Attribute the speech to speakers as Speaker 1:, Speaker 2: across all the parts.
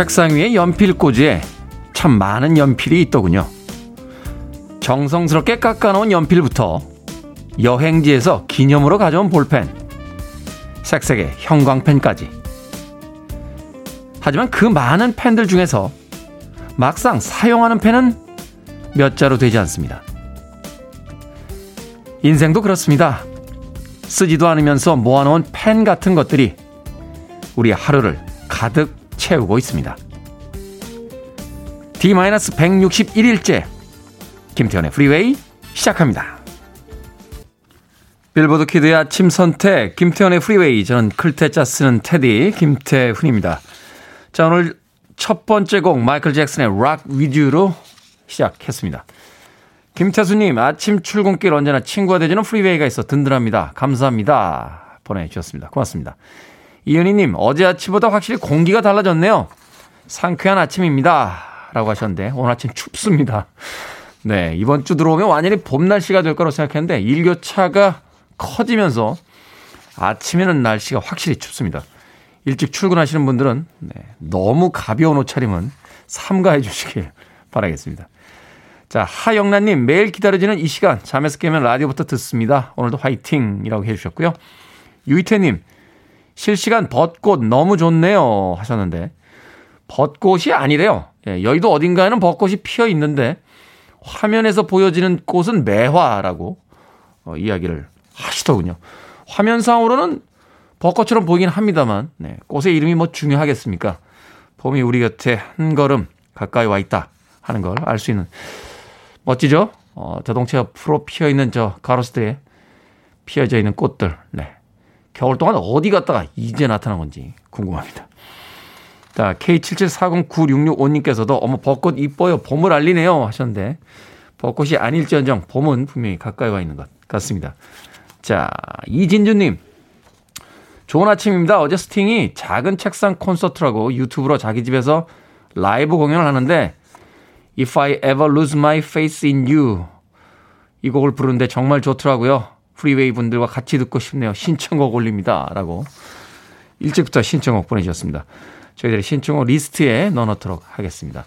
Speaker 1: 책상 위에 연필 꽂이에 참 많은 연필이 있더군요. 정성스럽게 깎아놓은 연필부터 여행지에서 기념으로 가져온 볼펜, 색색의 형광펜까지. 하지만 그 많은 펜들 중에서 막상 사용하는 펜은 몇 자로 되지 않습니다. 인생도 그렇습니다. 쓰지도 않으면서 모아놓은 펜 같은 것들이 우리 하루를 가득 채우고 있습니다. D-161일째 김태훈의 프리웨이 시작합니다. 빌보드 kid의 아침 선택 김태훈의 프리웨이 저는 클 태자 쓰는 테디 김태훈입니다. 자 오늘 첫 번째 곡 마이클 잭슨의 Rock with You로 시작했습니다. 김태수님 아침 출근길 언제나 친구가 되주는 프리웨이가 있어 든든합니다. 감사합니다. 보내주셨습니다. 고맙습니다. 이은희님 어제 아침보다 확실히 공기가 달라졌네요. 상쾌한 아침입니다. 라고 하셨는데 오늘 아침 춥습니다. 네, 이번 주 들어오면 완전히 봄 날씨가 될 거라고 생각했는데 일교차가 커지면서 아침에는 날씨가 확실히 춥습니다. 일찍 출근하시는 분들은 네, 너무 가벼운 옷차림은 삼가해 주시길 바라겠습니다. 자, 하영란님, 매일 기다려지는 이 시간, 잠에서 깨면 라디오부터 듣습니다. 오늘도 화이팅! 이라고 해주셨고요. 유이태님, 실시간 벚꽃 너무 좋네요. 하셨는데, 벚꽃이 아니래요. 예, 여의도 어딘가에는 벚꽃이 피어 있는데, 화면에서 보여지는 꽃은 매화라고 어, 이야기를 하시더군요. 화면상으로는 벚꽃처럼 보이긴 합니다만, 네, 꽃의 이름이 뭐 중요하겠습니까? 봄이 우리 곁에 한 걸음 가까이 와 있다 하는 걸 알 수 있는 멋지죠? 어, 자동차 옆으로 피어 있는 저 가로수대에 피어져 있는 꽃들. 네. 겨울 동안 어디 갔다가 이제 나타난 건지 궁금합니다. 자, K77409665님께서도 어머 벚꽃 이뻐요. 봄을 알리네요 하셨는데 벚꽃이 아닐지언정 봄은 분명히 가까이 와 있는 것 같습니다. 자, 이진주님. 좋은 아침입니다. 어제 스팅이 작은 책상 콘서트라고 유튜브로 자기 집에서 라이브 공연을 하는데 If I Ever Lose My Faith in You 이 곡을 부르는데 정말 좋더라고요. 프리웨이 분들과 같이 듣고 싶네요. 신청곡 올립니다. 라고 일찍부터 신청곡 보내주셨습니다. 저희들이 신청곡 리스트에 넣어놓도록 하겠습니다.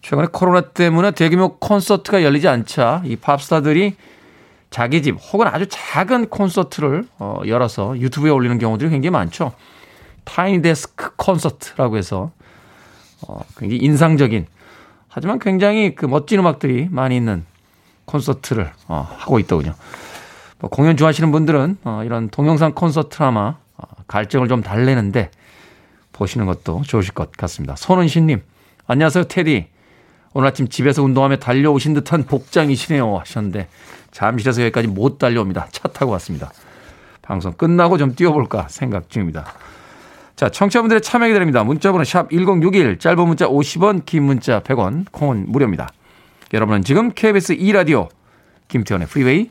Speaker 1: 최근에 코로나 때문에 대규모 콘서트가 열리지 않자 이 팝스타들이 자기 집 혹은 아주 작은 콘서트를 어, 열어서 유튜브에 올리는 경우들이 굉장히 많죠. Tiny Desk Concert라고 해서 어, 굉장히 인상적인 하지만 굉장히 그 멋진 음악들이 많이 있는 콘서트를 어, 하고 있더군요. 뭐 공연 좋아하시는 분들은 어, 이런 동영상 콘서트 아마 어, 갈증을 좀 달래는데 보시는 것도 좋으실 것 같습니다. 손은신님, 안녕하세요, 테디. 오늘 아침 집에서 운동하며 달려오신 듯한 복장이시네요 하셨는데 잠실에서 여기까지 못 달려옵니다. 차 타고 왔습니다. 방송 끝나고 좀 뛰어볼까 생각 중입니다. 자, 청취자분들의 참여 기다립니다. 문자번호 샵 1061, 짧은 문자 50원, 긴 문자 100원, 콩은 무료입니다. 여러분은 지금 KBS 2라디오 김태훈의 프리웨이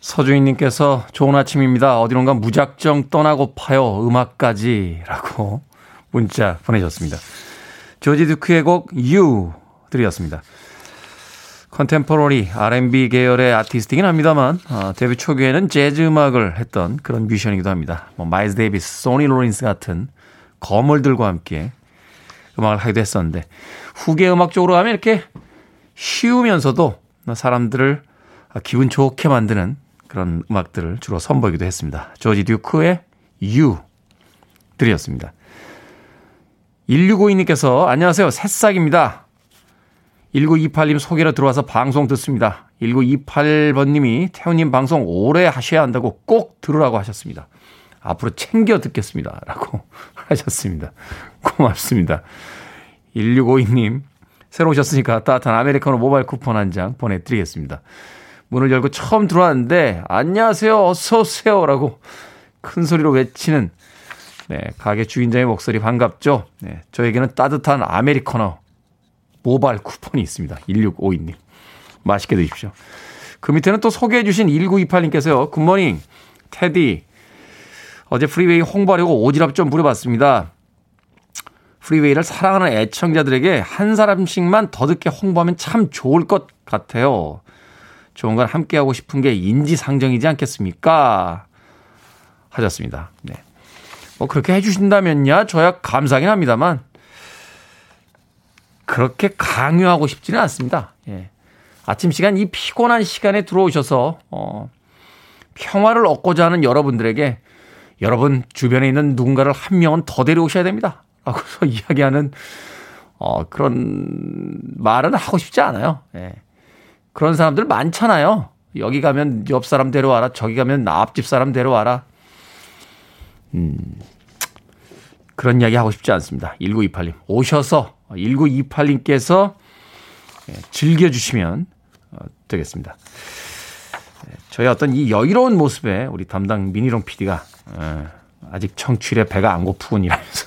Speaker 1: 서주인님께서 좋은 아침입니다. 어디론가 무작정 떠나고파요. 음악까지 라고 문자 보내셨습니다. 조지 듀크의 곡 You 들으셨습니다. Contemporary R&B 계열의 아티스트이긴 합니다만 어, 데뷔 초기에는 재즈 음악을 했던 그런 뮤지션이기도 합니다. 뭐 마일스 데이비스, 소니 롤린스 같은 거물들과 함께 음악을 하기도 했었는데 후계 음악 쪽으로 가면 이렇게 쉬우면서도 사람들을 기분 좋게 만드는 그런 음악들을 주로 선보이기도 했습니다. 조지 듀크의 You 들이었습니다. 1652님께서 안녕하세요. 새싹입니다. 1928님 소개로 들어와서 방송 듣습니다. 1928번님이 태훈님 방송 오래 하셔야 한다고 꼭 들으라고 하셨습니다. 앞으로 챙겨 듣겠습니다. 라고 하셨습니다. 고맙습니다. 1652님 새로 오셨으니까 따뜻한 아메리카노 모바일 쿠폰 한 장 보내드리겠습니다. 문을 열고 처음 들어왔는데 안녕하세요 어서 오세요라고 큰 소리로 외치는 네, 가게 주인장의 목소리 반갑죠. 네, 저에게는 따뜻한 아메리카노 모바일 쿠폰이 있습니다. 1652님 맛있게 드십시오. 그 밑에는 또 소개해 주신 1928님께서요. 굿모닝 테디 어제 프리웨이 홍보하려고 오지랖 좀 부려봤습니다. 프리웨이를 사랑하는 애청자들에게 한 사람씩만 더 듣게 홍보하면 참 좋을 것 같아요. 좋은 걸 함께하고 싶은 게 인지상정이지 않겠습니까? 하셨습니다. 네. 뭐 그렇게 해주신다면야 저야 감사하긴 합니다만 그렇게 강요하고 싶지는 않습니다. 예. 아침 시간 이 피곤한 시간에 들어오셔서 어, 평화를 얻고자 하는 여러분들에게 여러분 주변에 있는 누군가를 한 명은 더 데려오셔야 됩니다. 라고서 이야기하는 어, 그런 말은 하고 싶지 않아요. 예. 그런 사람들 많잖아요. 여기 가면 옆 사람 데려와라. 저기 가면 앞집 사람 데려와라. 음, 그런 이야기 하고 싶지 않습니다. 1928님. 오셔서 1928님께서 예, 즐겨주시면 어, 되겠습니다. 예, 저희 어떤 이 여유로운 모습에 우리 담당 미니롱 PD가 예, 아직 청취율에 배가 안 고프군 이라면서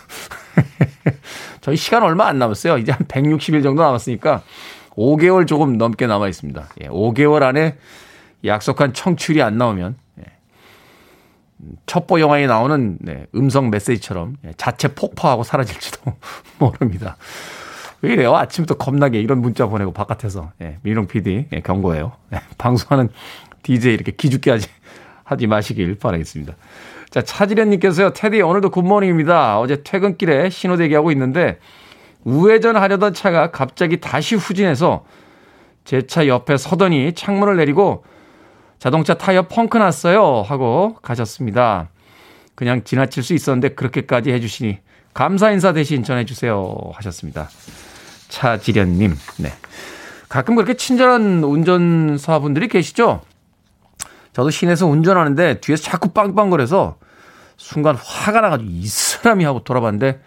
Speaker 1: 저희 시간 얼마 안 남았어요. 이제 한 160일 정도 남았으니까 5개월 조금 넘게 남아 있습니다. 예, 5개월 안에 약속한 청취율이 안 나오면 예, 첩보 영화에 나오는 네, 음성 메시지처럼 예, 자체 폭파하고 사라질지도 모릅니다. 왜 이래요? 아침부터 겁나게 이런 문자 보내고 바깥에서 예, 민롱 PD 예, 경고해요. 예, 방송하는 DJ 이렇게 기죽게 하지 하지 마시길 바라겠습니다. 자, 차지련님께서요, 테디, 오늘도 good morning입니다. 어제 퇴근길에 신호대기하고 있는데, 우회전 하려던 차가 갑자기 다시 후진해서 제 차 옆에 서더니 창문을 내리고 자동차 타이어 펑크 났어요. 하고 가셨습니다. 그냥 지나칠 수 있었는데 그렇게까지 해주시니 감사 인사 대신 전해주세요. 하셨습니다. 차지련님. 네. 가끔 그렇게 친절한 운전사분들이 계시죠? 저도 시내에서 운전하는데 뒤에서 자꾸 빵빵거려서 순간 화가 나가지고 이 사람이 하고 돌아봤는데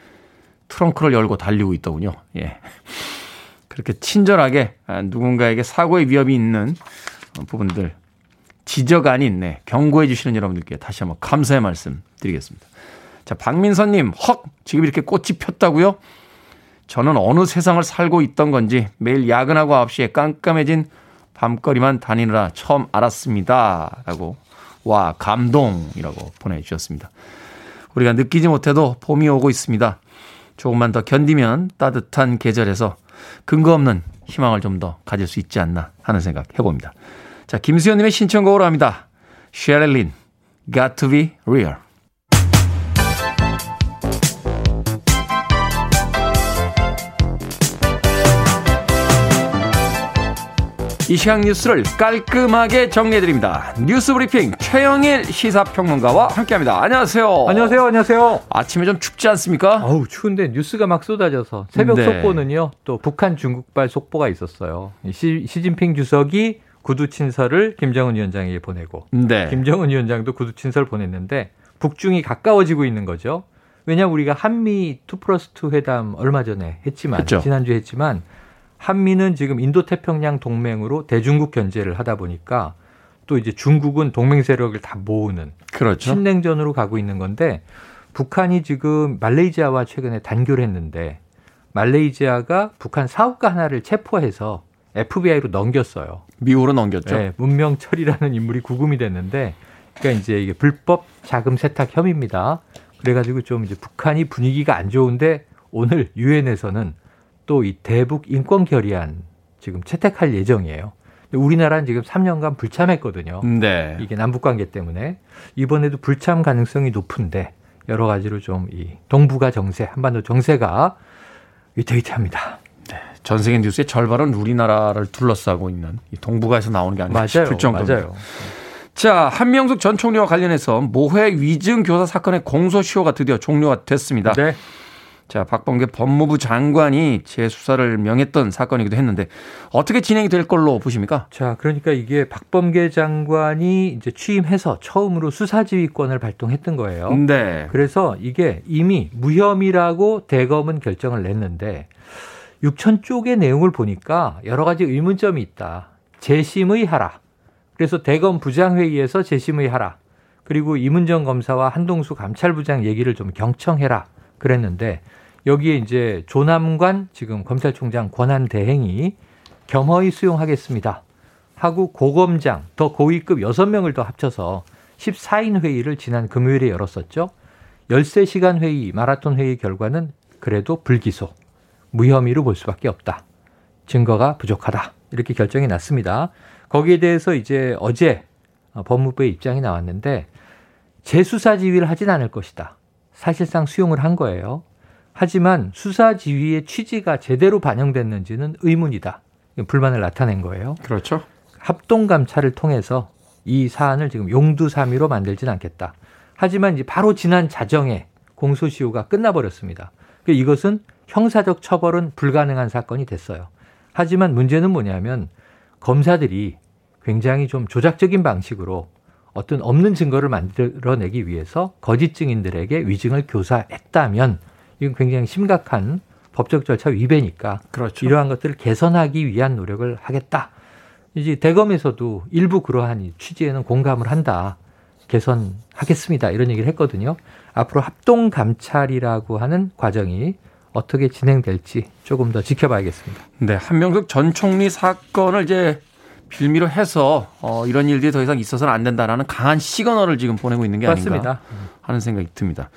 Speaker 1: 트렁크를 열고 달리고 있더군요. 예. 그렇게 친절하게 누군가에게 사고의 위협이 있는 부분들 지적 아닌 네, 경고해 주시는 여러분들께 다시 한번 감사의 말씀 드리겠습니다. 자, 박민선님, 헉! 지금 이렇게 꽃이 폈다고요? 저는 어느 세상을 살고 있던 건지 매일 야근하고 9시에 깜깜해진 밤거리만 다니느라 처음 알았습니다. 라고, 와, 감동이라고 보내주셨습니다. 우리가 느끼지 못해도 봄이 오고 있습니다. 조금만 더 견디면 따뜻한 계절에서 근거 없는 희망을 좀 더 가질 수 있지 않나 하는 생각 해봅니다. 자, 김수현님의 신청곡으로 합니다. 셰릴 린, Got to be real. 이 시각 뉴스를 깔끔하게 정리해드립니다. 뉴스 브리핑 최영일 시사평론가와 함께합니다. 안녕하세요.
Speaker 2: 안녕하세요. 안녕하세요.
Speaker 1: 아침에 좀 춥지 않습니까?
Speaker 2: 어우 추운데 뉴스가 막 쏟아져서 새벽 네. 속보는요. 또 북한 중국발 속보가 있었어요. 시, 시진핑 주석이 구두 친서를 김정은 위원장에게 보내고 네. 김정은 위원장도 구두 친서를 보냈는데 북중이 가까워지고 있는 거죠. 왜냐 우리가 한미 2 플러스 2 회담 얼마 전에 했지만 했죠. 지난주에 했지만 한미는 지금 인도 태평양 동맹으로 대중국 견제를 하다 보니까 또 이제 중국은 동맹 세력을 다 모으는 그렇죠. 신냉전으로 가고 있는 건데 북한이 지금 말레이시아와 최근에 단교를 했는데 말레이시아가 북한 사업가 하나를 체포해서 FBI로 넘겼어요.
Speaker 1: 미국으로 넘겼죠. 네,
Speaker 2: 문명철이라는 인물이 구금이 됐는데 그러니까 이제 이게 불법 자금 세탁 혐의입니다. 그래가지고 좀 이제 북한이 분위기가 안 좋은데 오늘 유엔에서는 또 이 대북 인권 결의안 지금 채택할 예정이에요. 우리나라는 지금 3년간 불참했거든요. 네. 이게 남북 관계 때문에 이번에도 불참 가능성이 높은데 여러 가지로 좀 이 동북아 정세, 한반도 정세가 위태위태합니다.
Speaker 1: 네. 전 세계 뉴스의 절반은 우리나라를 둘러싸고 있는 이 동북아에서 나오는 게 아니라
Speaker 2: 싶을 정도입니다. 맞아요.
Speaker 1: 자, 한명숙 전 총리와 관련해서 모해 위증 교사 사건의 공소시효가 드디어 종료가 됐습니다. 네. 자, 박범계 법무부 장관이 재수사를 명했던 사건이기도 했는데 어떻게 진행이 될 걸로 보십니까?
Speaker 2: 자, 그러니까 이게 박범계 장관이 이제 취임해서 처음으로 수사지휘권을 발동했던 거예요. 네. 그래서 이게 이미 무혐의라고 대검은 결정을 냈는데 6천 쪽의 내용을 보니까 여러 가지 의문점이 있다. 재심의 하라. 그래서 대검 부장회의에서 재심의 하라. 그리고 이문정 검사와 한동수 감찰부장 얘기를 좀 경청해라. 그랬는데 여기에 이제 조남관 지금 검찰총장 권한 대행이 겸허히 수용하겠습니다. 하고 고검장 더 고위급 6명을 더 합쳐서 14인 회의를 지난 금요일에 열었었죠. 13시간 회의, 마라톤 회의 결과는 그래도 불기소, 무혐의로 볼 수밖에 없다. 증거가 부족하다. 이렇게 결정이 났습니다. 거기에 대해서 이제 어제 법무부의 입장이 나왔는데 재수사 지휘를 하진 않을 것이다. 사실상 수용을 한 거예요. 하지만 수사 지휘의 취지가 제대로 반영됐는지는 의문이다. 불만을 나타낸 거예요.
Speaker 1: 그렇죠.
Speaker 2: 합동 감찰을 통해서 이 사안을 지금 용두사미로 만들진 않겠다. 하지만 이제 바로 지난 자정에 공소시효가 끝나버렸습니다. 그러니까 이것은 형사적 처벌은 불가능한 사건이 됐어요. 하지만 문제는 뭐냐면 검사들이 굉장히 좀 조작적인 방식으로 어떤 없는 증거를 만들어내기 위해서 거짓 증인들에게 위증을 교사했다면 이건 굉장히 심각한 법적 절차 위배니까 그렇죠. 이러한 것들을 개선하기 위한 노력을 하겠다. 이제 대검에서도 일부 그러한 취지에는 공감을 한다. 개선하겠습니다. 이런 얘기를 했거든요. 앞으로 합동 감찰이라고 하는 과정이 어떻게 진행될지 조금 더 지켜봐야겠습니다.
Speaker 1: 네, 한명숙 전 총리 사건을 이제 빌미로 해서 어, 이런 일들이 더 이상 있어서는 안 된다라는 강한 시그널을 지금 보내고 있는 게 맞습니다. 아닌가 하는 생각이 듭니다.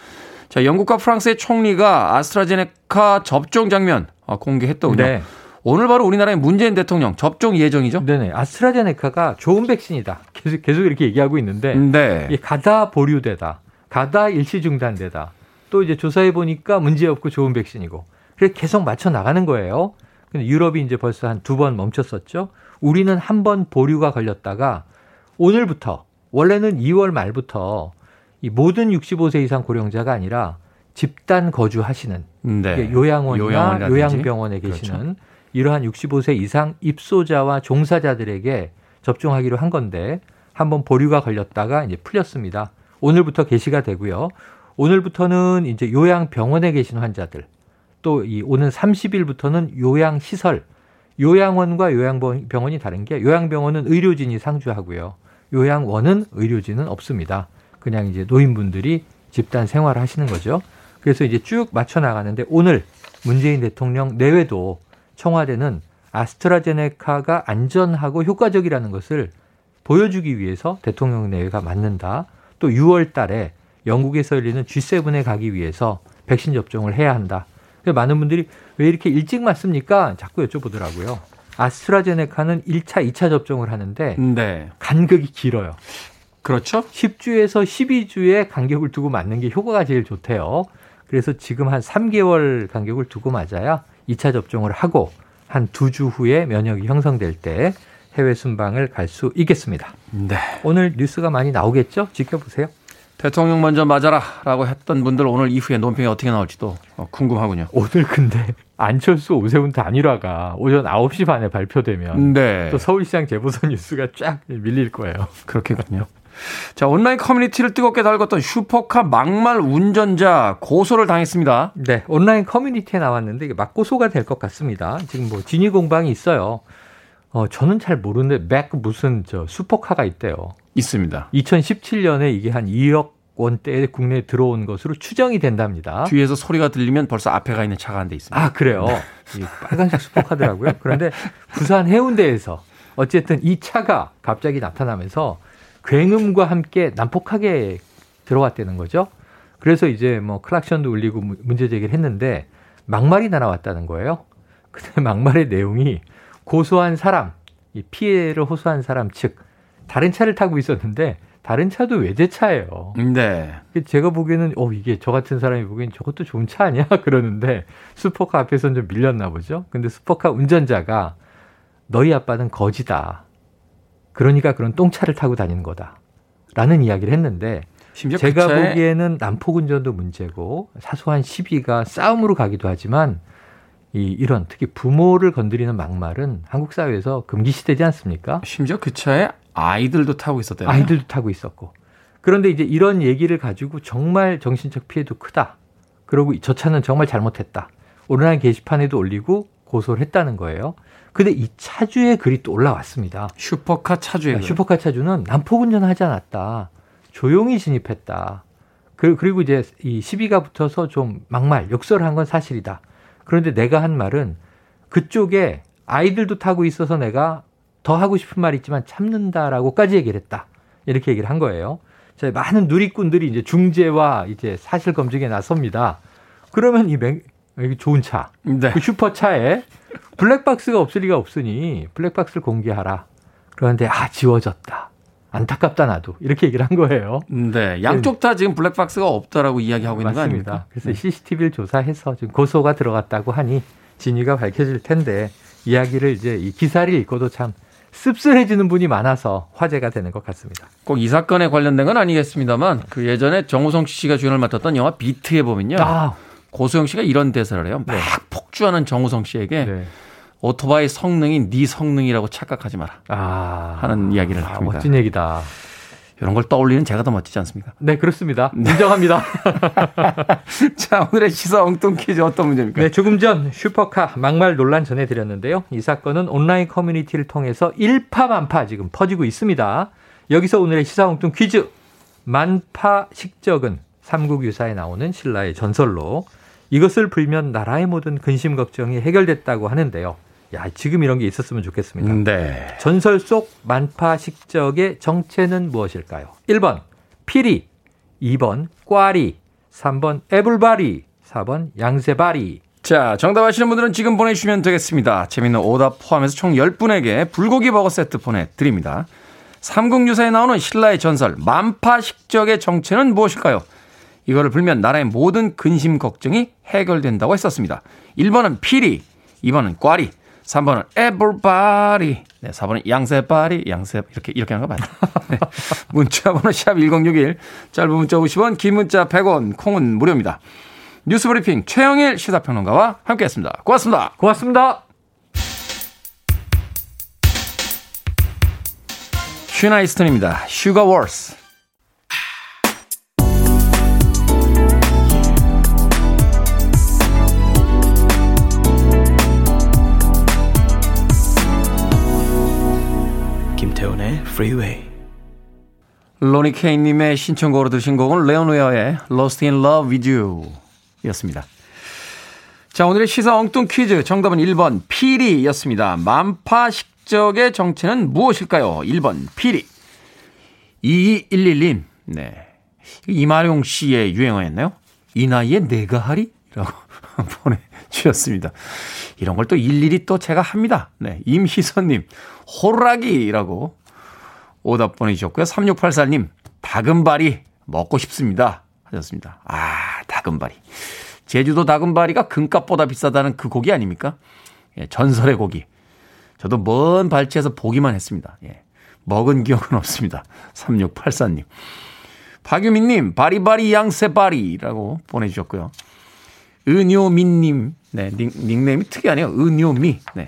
Speaker 1: 자, 영국과 프랑스의 총리가 아스트라제네카 접종 장면 어, 공개했더군요. 네. 오늘 바로 우리나라의 문재인 대통령 접종 예정이죠?
Speaker 2: 네네. 아스트라제네카가 좋은 백신이다. 계속, 계속 이렇게 얘기하고 있는데. 네. 가다 보류되다. 가다 일시 중단되다. 또 이제 조사해 보니까 문제 없고 좋은 백신이고. 그래서 계속 맞춰 나가는 거예요. 근데 유럽이 이제 벌써 한 두 번 멈췄었죠. 우리는 한 번 보류가 걸렸다가 오늘부터 원래는 2월 말부터 이 모든 65세 이상 고령자가 아니라 집단 거주하시는 네. 요양원이나 요양병원에 계시는 그렇죠. 이러한 65세 이상 입소자와 종사자들에게 접종하기로 한 건데 한번 보류가 걸렸다가 이제 풀렸습니다. 오늘부터 개시가 되고요. 오늘부터는 이제 요양병원에 계신 환자들 또 이 오는 30일부터는 요양시설 요양원과 요양병원이 다른 게 요양병원은 의료진이 상주하고요. 요양원은 의료진은 없습니다. 그냥 이제 노인분들이 집단 생활을 하시는 거죠. 그래서 이제 쭉 맞춰 나가는데 오늘 문재인 대통령 내외도 청와대는 아스트라제네카가 안전하고 효과적이라는 것을 보여주기 위해서 대통령 내외가 맞는다. 또 6월 달에 영국에서 열리는 G7에 가기 위해서 백신 접종을 해야 한다. 많은 분들이 왜 이렇게 일찍 맞습니까? 자꾸 여쭤보더라고요. 아스트라제네카는 1차, 2차 접종을 하는데 네. 간격이 길어요.
Speaker 1: 그렇죠.
Speaker 2: 10주에서 12주의 간격을 두고 맞는 게 효과가 제일 좋대요. 그래서 지금 한 3개월 간격을 두고 맞아야 2차 접종을 하고 한 두 주 후에 면역이 형성될 때 해외 순방을 갈 수 있겠습니다. 네. 오늘 뉴스가 많이 나오겠죠? 지켜보세요.
Speaker 1: 대통령 먼저 맞아라라고 했던 분들 오늘 이후에 논평이 어떻게 나올지도 궁금하군요.
Speaker 2: 오늘 근데 안철수 오세훈 단일화가 오전 9시 반에 발표되면 네. 또 서울시장 재보선 뉴스가 쫙 밀릴 거예요.
Speaker 1: 그렇겠군요. 자, 온라인 커뮤니티를 뜨겁게 달궜던 슈퍼카 막말 운전자 고소를 당했습니다.
Speaker 2: 네, 온라인 커뮤니티에 나왔는데 이게 맞고소가 될 것 같습니다. 지금 뭐 진위 공방이 있어요. 어, 저는 잘 모르는데 맥 무슨 저 슈퍼카가 있대요.
Speaker 1: 있습니다.
Speaker 2: 2017년에 이게 한 2억 원대에 국내에 들어온 것으로 추정이 된답니다.
Speaker 1: 뒤에서 소리가 들리면 벌써 앞에 가 있는 차가 한 대 있습니다.
Speaker 2: 아, 그래요? 네. 빨간색 슈퍼카더라고요. 그런데 부산 해운대에서 어쨌든 이 차가 갑자기 나타나면서 굉음과 함께 난폭하게 들어왔다는 거죠. 그래서 이제 뭐 클락션도 울리고 문제 제기를 했는데 막말이 날아왔다는 거예요. 근데 막말의 내용이 고소한 사람, 이 피해를 호소한 사람 측 다른 차를 타고 있었는데 다른 차도 외제차예요. 네. 제가 보기에는 어 이게 저 같은 사람이 보기엔 저것도 좋은 차 아니야 그러는데 슈퍼카 앞에서는 좀 밀렸나 보죠. 근데 슈퍼카 운전자가 너희 아빠는 거지다. 그러니까 그런 똥차를 타고 다니는 거다. 라는 이야기를 했는데 제가 그 보기에는 난폭 운전도 문제고 사소한 시비가 싸움으로 가기도 하지만 이 이런 특히 부모를 건드리는 막말은 한국 사회에서 금기시되지 않습니까?
Speaker 1: 심지어 그 차에 아이들도 타고 있었대요.
Speaker 2: 아이들도 타고 있었고. 그런데 이제 이런 얘기를 가지고 정말 정신적 피해도 크다. 그리고 저 차는 정말 잘못했다. 온라인 게시판에도 올리고 고소를 했다는 거예요. 근데 이 차주의 글이 또 올라왔습니다.
Speaker 1: 슈퍼카 차주의 글.
Speaker 2: 슈퍼카 차주는 난폭 운전하지 않았다. 조용히 진입했다. 그리고 이제 이 시비가 붙어서 좀 막말, 욕설을 한건 사실이다. 그런데 내가 한 말은 그쪽에 아이들도 타고 있어서 내가 더 하고 싶은 말이 있지만 참는다라고까지 얘기를 했다. 이렇게 얘기를 한 거예요. 자, 많은 누리꾼들이 이제 중재와 이제 사실 검증에 나섭니다. 그러면 이 맹, 여기 좋은 차, 네. 그 슈퍼차에 블랙박스가 없을 리가 없으니 블랙박스를 공개하라. 그런데 아 지워졌다. 안타깝다 나도 이렇게 얘기를 한 거예요.
Speaker 1: 네, 양쪽 다 지금 블랙박스가 없다라고 이야기하고 있는 맞습니다. 거 아닙니까?
Speaker 2: 그래서 네. CCTV를 조사해서 지금 고소가 들어갔다고 하니 진위가 밝혀질 텐데 이야기를 이제 이 기사를 읽고도 참 씁쓸해지는 분이 많아서 화제가 되는 것 같습니다.
Speaker 1: 꼭 이 사건에 관련된 건 아니겠습니다만 그 예전에 정우성 씨가 주연을 맡았던 영화 비트에 보면요. 아. 고소영 씨가 이런 대사를 해요. 막 네. 폭주하는 정우성 씨에게 네. 오토바이 성능이 네 성능이라고 착각하지 마라. 아. 하는 이야기를 아, 합니다.
Speaker 2: 멋진 얘기다.
Speaker 1: 이런 걸 떠올리는 제가 더 멋지지 않습니까?
Speaker 2: 네, 그렇습니다. 네. 인정합니다.
Speaker 1: 자, 오늘의 시사 엉뚱 퀴즈 어떤 문제입니까?
Speaker 2: 네, 조금 전 슈퍼카 막말 논란 전해드렸는데요. 이 사건은 온라인 커뮤니티를 통해서 일파만파 지금 퍼지고 있습니다. 여기서 오늘의 시사 엉뚱 퀴즈. 만파 식적은 삼국 유사에 나오는 신라의 전설로 이것을 불면 나라의 모든 근심 걱정이 해결됐다고 하는데요. 야, 지금 이런 게 있었으면 좋겠습니다. 네. 전설 속 만파 식적의 정체는 무엇일까요? 1번 피리, 2번 꽈리, 3번 애불바리, 4번 양세바리.
Speaker 1: 자, 정답 아시는 분들은 지금 보내주시면 되겠습니다. 재밌는 오답 포함해서 총 10분에게 불고기 버거 세트 보내드립니다. 삼국유사에 나오는 신라의 전설 만파 식적의 정체는 무엇일까요? 이거를 불면 나라의 모든 근심 걱정이 해결된다고 했었습니다. 1번은 피리, 2번은 꽈리, 3번은 everybody. 네, 4번은 양세바리, 양세, 이렇게, 이렇게 하는 거 맞아요. 네. 문자 번호 샵 1061, 짧은 문자 50원, 긴 문자 100원, 콩은 무료입니다. 뉴스 브리핑 최영일 시사평론가와 함께 했습니다. 고맙습니다.
Speaker 2: 고맙습니다.
Speaker 1: 시나 이스턴입니다. Sugar Walls. Freeway. 로니 케인님의 신청곡으로 들으신 곡은 레온 웨어의 Lost in Love with You 였습니다. 자, 오늘의 시사 엉뚱 퀴즈. 정답은 1번 피리 였습니다. 만파 식적의 정체는 무엇일까요? 1번 피리. 2211님. 네. 이마룡 씨의 유행어였나요? 이 나이에 내가 하리? 라고 보내 주셨습니다. 이런 걸 또 일일이 또 제가 합니다. 네. 임희선님, 호락이라고 오답 보내주셨고요. 3684님, 다금바리 먹고 싶습니다. 하셨습니다. 아, 다금바리. 제주도 다금바리가 금값보다 비싸다는 그 고기 아닙니까? 예, 전설의 고기. 저도 먼 발치에서 보기만 했습니다. 예, 먹은 기억은 없습니다. 3684님. 박유민님, 바리바리 양세바리라고 보내주셨고요. 은요민님, 네, 닉, 닉네임이 특이하네요. 은요미. 네.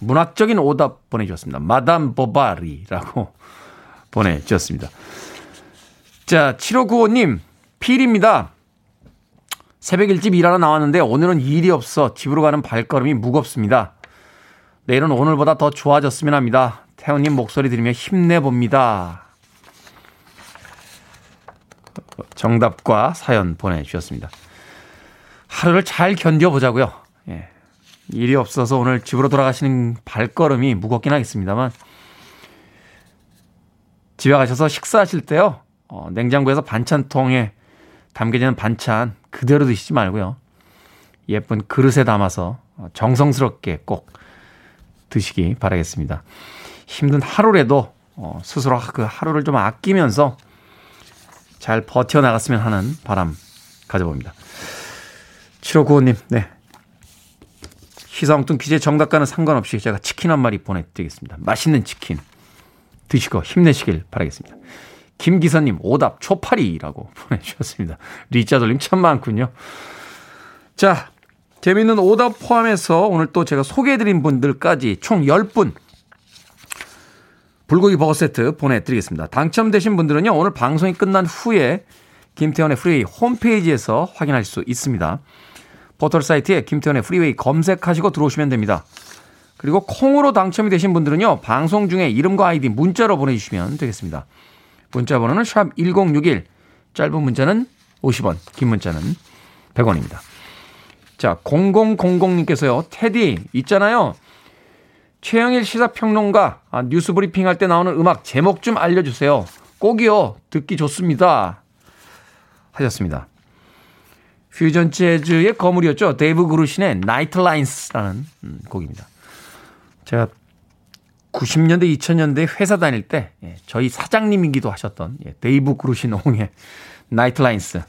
Speaker 1: 문학적인 오답 보내주셨습니다. 마담 보바리라고 보내주셨습니다. 자, 7595님, 필입니다. 새벽 일찍 일하러 나왔는데 오늘은 일이 없어 집으로 가는 발걸음이 무겁습니다. 내일은 오늘보다 더 좋아졌으면 합니다. 태훈님 목소리 들으며 힘내봅니다. 정답과 사연 보내주셨습니다. 하루를 잘 견뎌보자고요. 예. 일이 없어서 오늘 집으로 돌아가시는 발걸음이 무겁긴 하겠습니다만 집에 가셔서 식사하실 때요. 어, 냉장고에서 반찬통에 담겨져 있는 반찬 그대로 드시지 말고요. 예쁜 그릇에 담아서 정성스럽게 꼭 드시기 바라겠습니다. 힘든 하루라도 어, 스스로 그 하루를 좀 아끼면서 잘 버텨나갔으면 하는 바람 가져봅니다. 7595님, 네. 시사엉뚱 퀴즈의 정답과는 상관없이 제가 치킨 한 마리 보내드리겠습니다. 맛있는 치킨. 드시고 힘내시길 바라겠습니다. 김기사님 오답 초파리라고 보내주셨습니다. 리자 돌림 참 많군요. 자, 재밌는 오답 포함해서 오늘 또 제가 소개해드린 분들까지 총 10분 불고기 버거 세트 보내드리겠습니다. 당첨되신 분들은요, 오늘 방송이 끝난 후에 김태훈의 프리웨이 홈페이지에서 확인할 수 있습니다. 포털 사이트에 김태훈의 프리웨이 검색하시고 들어오시면 됩니다. 그리고 콩으로 당첨이 되신 분들은요. 방송 중에 이름과 아이디 문자로 보내주시면 되겠습니다. 문자 번호는 샵 1061, 짧은 문자는 50원, 긴 문자는 100원입니다. 자, 0000님께서요. 테디, 있잖아요. 최영일 시사평론가 아, 뉴스 브리핑 할 때 나오는 음악 제목 좀 알려주세요. 꼭이요. 듣기 좋습니다. 하셨습니다. 퓨전 재즈의 거물이었죠. 데이브 그루신의 Night Lines라는 음, 곡입니다. 제가 90년대, 2000년대 회사 다닐 때 예, 저희 사장님이기도 하셨던 예, 데이브 그루신 옹의 Night Lines.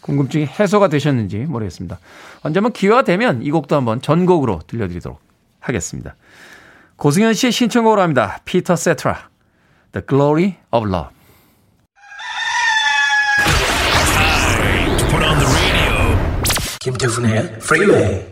Speaker 1: 궁금증이 해소가 되셨는지 모르겠습니다. 언제 한번 기회가 되면 이 곡도 한번 전곡으로 들려드리도록 하겠습니다. 고승현 씨의 신청곡으로 합니다. 피터 세트라, The Glory of Love.
Speaker 3: 김태훈의 프리웨이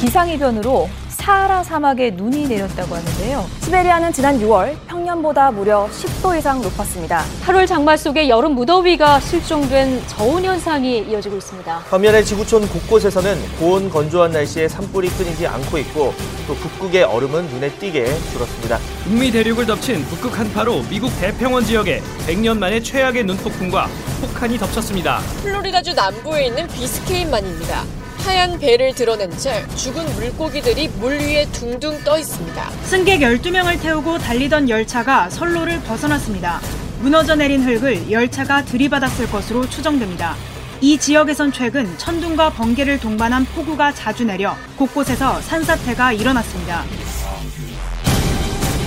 Speaker 4: 기상이변으로 사하라 사막에 눈이 내렸다고 하는데요.
Speaker 5: 시베리아는 지난 6월 평년보다 무려 10도 이상 높았습니다.
Speaker 4: 8월 장마 속에 여름 무더위가 실종된 저온 현상이 이어지고 있습니다.
Speaker 6: 반면에 지구촌 곳곳에서는 고온 건조한 날씨에 산불이 끊이지 않고 있고 또 북극의 얼음은 눈에 띄게 줄었습니다.
Speaker 7: 북미 대륙을 덮친 북극 한파로 미국 대평원 지역에 100년 만에 최악의 눈폭풍과 폭한이 덮쳤습니다.
Speaker 8: 플로리다주 남부에 있는 비스케인만입니다. 하얀 배를 드러낸 채 죽은 물고기들이 물 위에 둥둥 떠 있습니다.
Speaker 9: 승객 12명을 태우고 달리던 열차가 선로를 벗어났습니다. 무너져 내린 흙을 열차가 들이받았을 것으로 추정됩니다. 이 지역에선 최근 천둥과 번개를 동반한 폭우가 자주 내려 곳곳에서 산사태가 일어났습니다.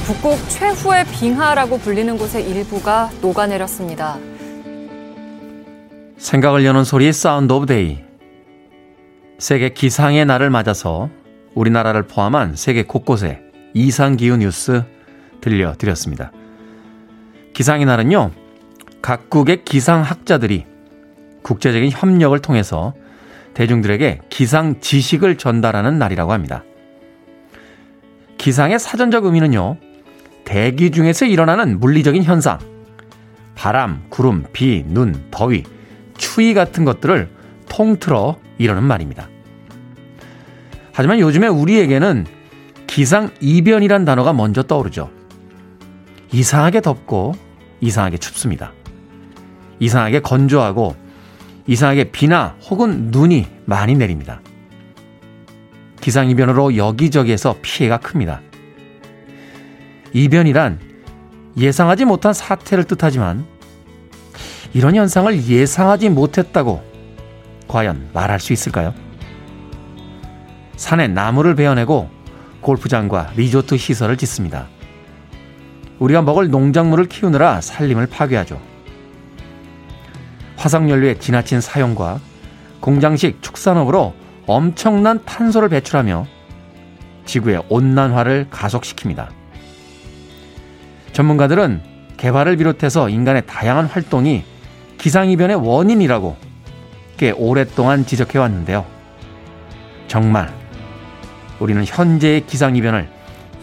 Speaker 5: 북극 최후의 빙하라고 불리는 곳의 일부가 녹아내렸습니다.
Speaker 1: 생각을 여는 소리 Sound of Day. 세계 기상의 날을 맞아서 우리나라를 포함한 세계 곳곳에 이상기후 뉴스 들려드렸습니다. 기상의 날은요, 각국의 기상학자들이 국제적인 협력을 통해서 대중들에게 기상 지식을 전달하는 날이라고 합니다. 기상의 사전적 의미는요, 대기 중에서 일어나는 물리적인 현상, 바람, 구름, 비, 눈, 더위, 추위 같은 것들을 통틀어 이러는 말입니다. 하지만 요즘에 우리에게는 기상 이변이란 단어가 먼저 떠오르죠. 이상하게 덥고 이상하게 춥습니다. 이상하게 건조하고 이상하게 비나 혹은 눈이 많이 내립니다. 기상 이변으로 여기저기에서 피해가 큽니다. 이변이란 예상하지 못한 사태를 뜻하지만 이런 현상을 예상하지 못했다고 과연 말할 수 있을까요? 산에 나무를 베어내고 골프장과 리조트 시설을 짓습니다. 우리가 먹을 농작물을 키우느라 산림을 파괴하죠. 화석연료의 지나친 사용과 공장식 축산업으로 엄청난 탄소를 배출하며 지구의 온난화를 가속시킵니다. 전문가들은 개발을 비롯해서 인간의 다양한 활동이 기상이변의 원인이라고 꽤 오랫동안 지적해 왔는데요. 정말 우리는 현재의 기상이변을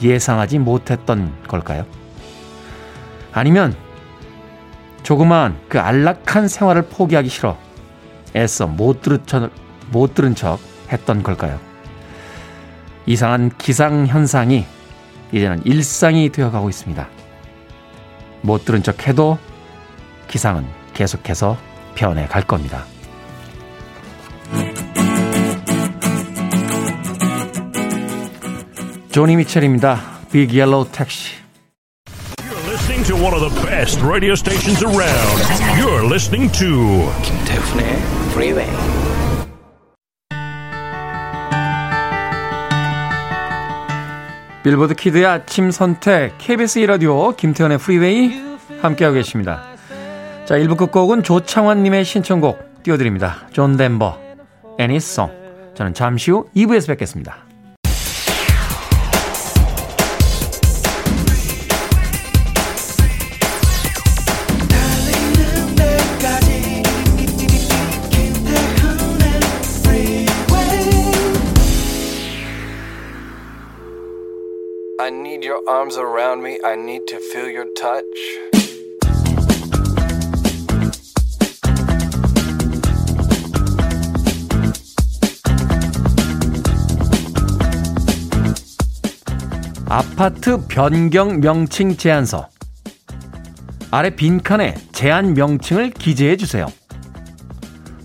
Speaker 1: 예상하지 못했던 걸까요? 아니면 조그마한 그 안락한 생활을 포기하기 싫어 애써 못 들은 척, 못 들은 척 했던 걸까요? 이상한 기상 현상이 이제는 일상이 되어가고 있습니다. 못 들은 척 해도 기상은 계속해서 변해갈 겁니다. 조니 미첼입니다. Big Yellow Taxi.
Speaker 10: You're listening to one of the best radio stations around. You're listening to 김태훈의 Freeway.
Speaker 1: 빌보드 kid의 아침 선택 KBS 1라디오 김태훈의 프리웨이 함께하고 계십니다. 자, 1부 끝곡은 조창환님의 신청곡 띄워드립니다. 존 덴버, Annie's Song. 저는 잠시 후 2부에서 뵙겠습니다. arms around me. I need to feel your touch. 아파트 변경 명칭 제안서. 아래 빈칸에 제한 명칭을 기재해 주세요.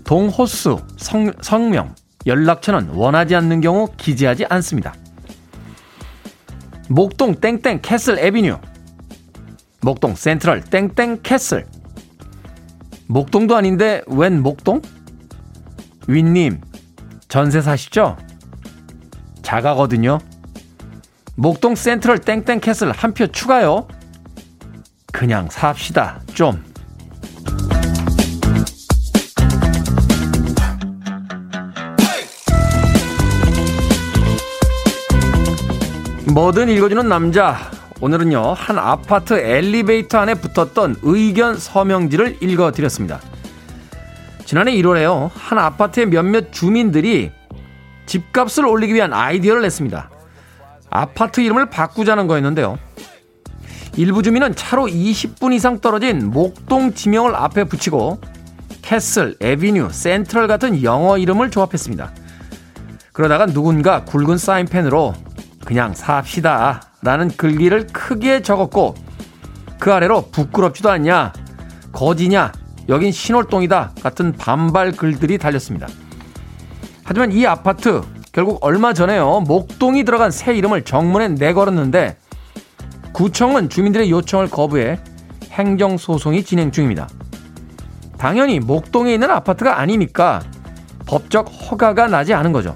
Speaker 1: 동호수, 성, 성명, 연락처는 원하지 않는 경우 기재하지 않습니다. 목동 땡땡 캐슬 에비뉴. 목동 센트럴 땡땡 캐슬. 목동도 아닌데 웬 목동? 윈님, 전세 사시죠? 자가거든요. 목동 센트럴 땡땡 캐슬 한 표 추가요. 그냥 삽시다, 좀. 뭐든 읽어주는 남자. 오늘은요, 한 아파트 엘리베이터 안에 붙었던 의견 서명지를 읽어드렸습니다. 지난해 1월에요, 한 아파트의 몇몇 주민들이 집값을 올리기 위한 아이디어를 냈습니다. 아파트 이름을 바꾸자는 거였는데요. 일부 주민은 차로 20분 이상 떨어진 목동 지명을 앞에 붙이고 castle, avenue, central 같은 영어 이름을 조합했습니다. 그러다가 누군가 굵은 사인펜으로 그냥 삽시다 라는 글귀를 크게 적었고 그 아래로 부끄럽지도 않냐, 거지냐, 여긴 신월동이다 같은 반발 글들이 달렸습니다. 하지만 이 아파트 결국 얼마 전에요. 목동이 들어간 새 이름을 정문에 내걸었는데 구청은 주민들의 요청을 거부해 행정 소송이 진행 중입니다. 당연히 목동에 있는 아파트가 아니니까 법적 허가가 나지 않은 거죠.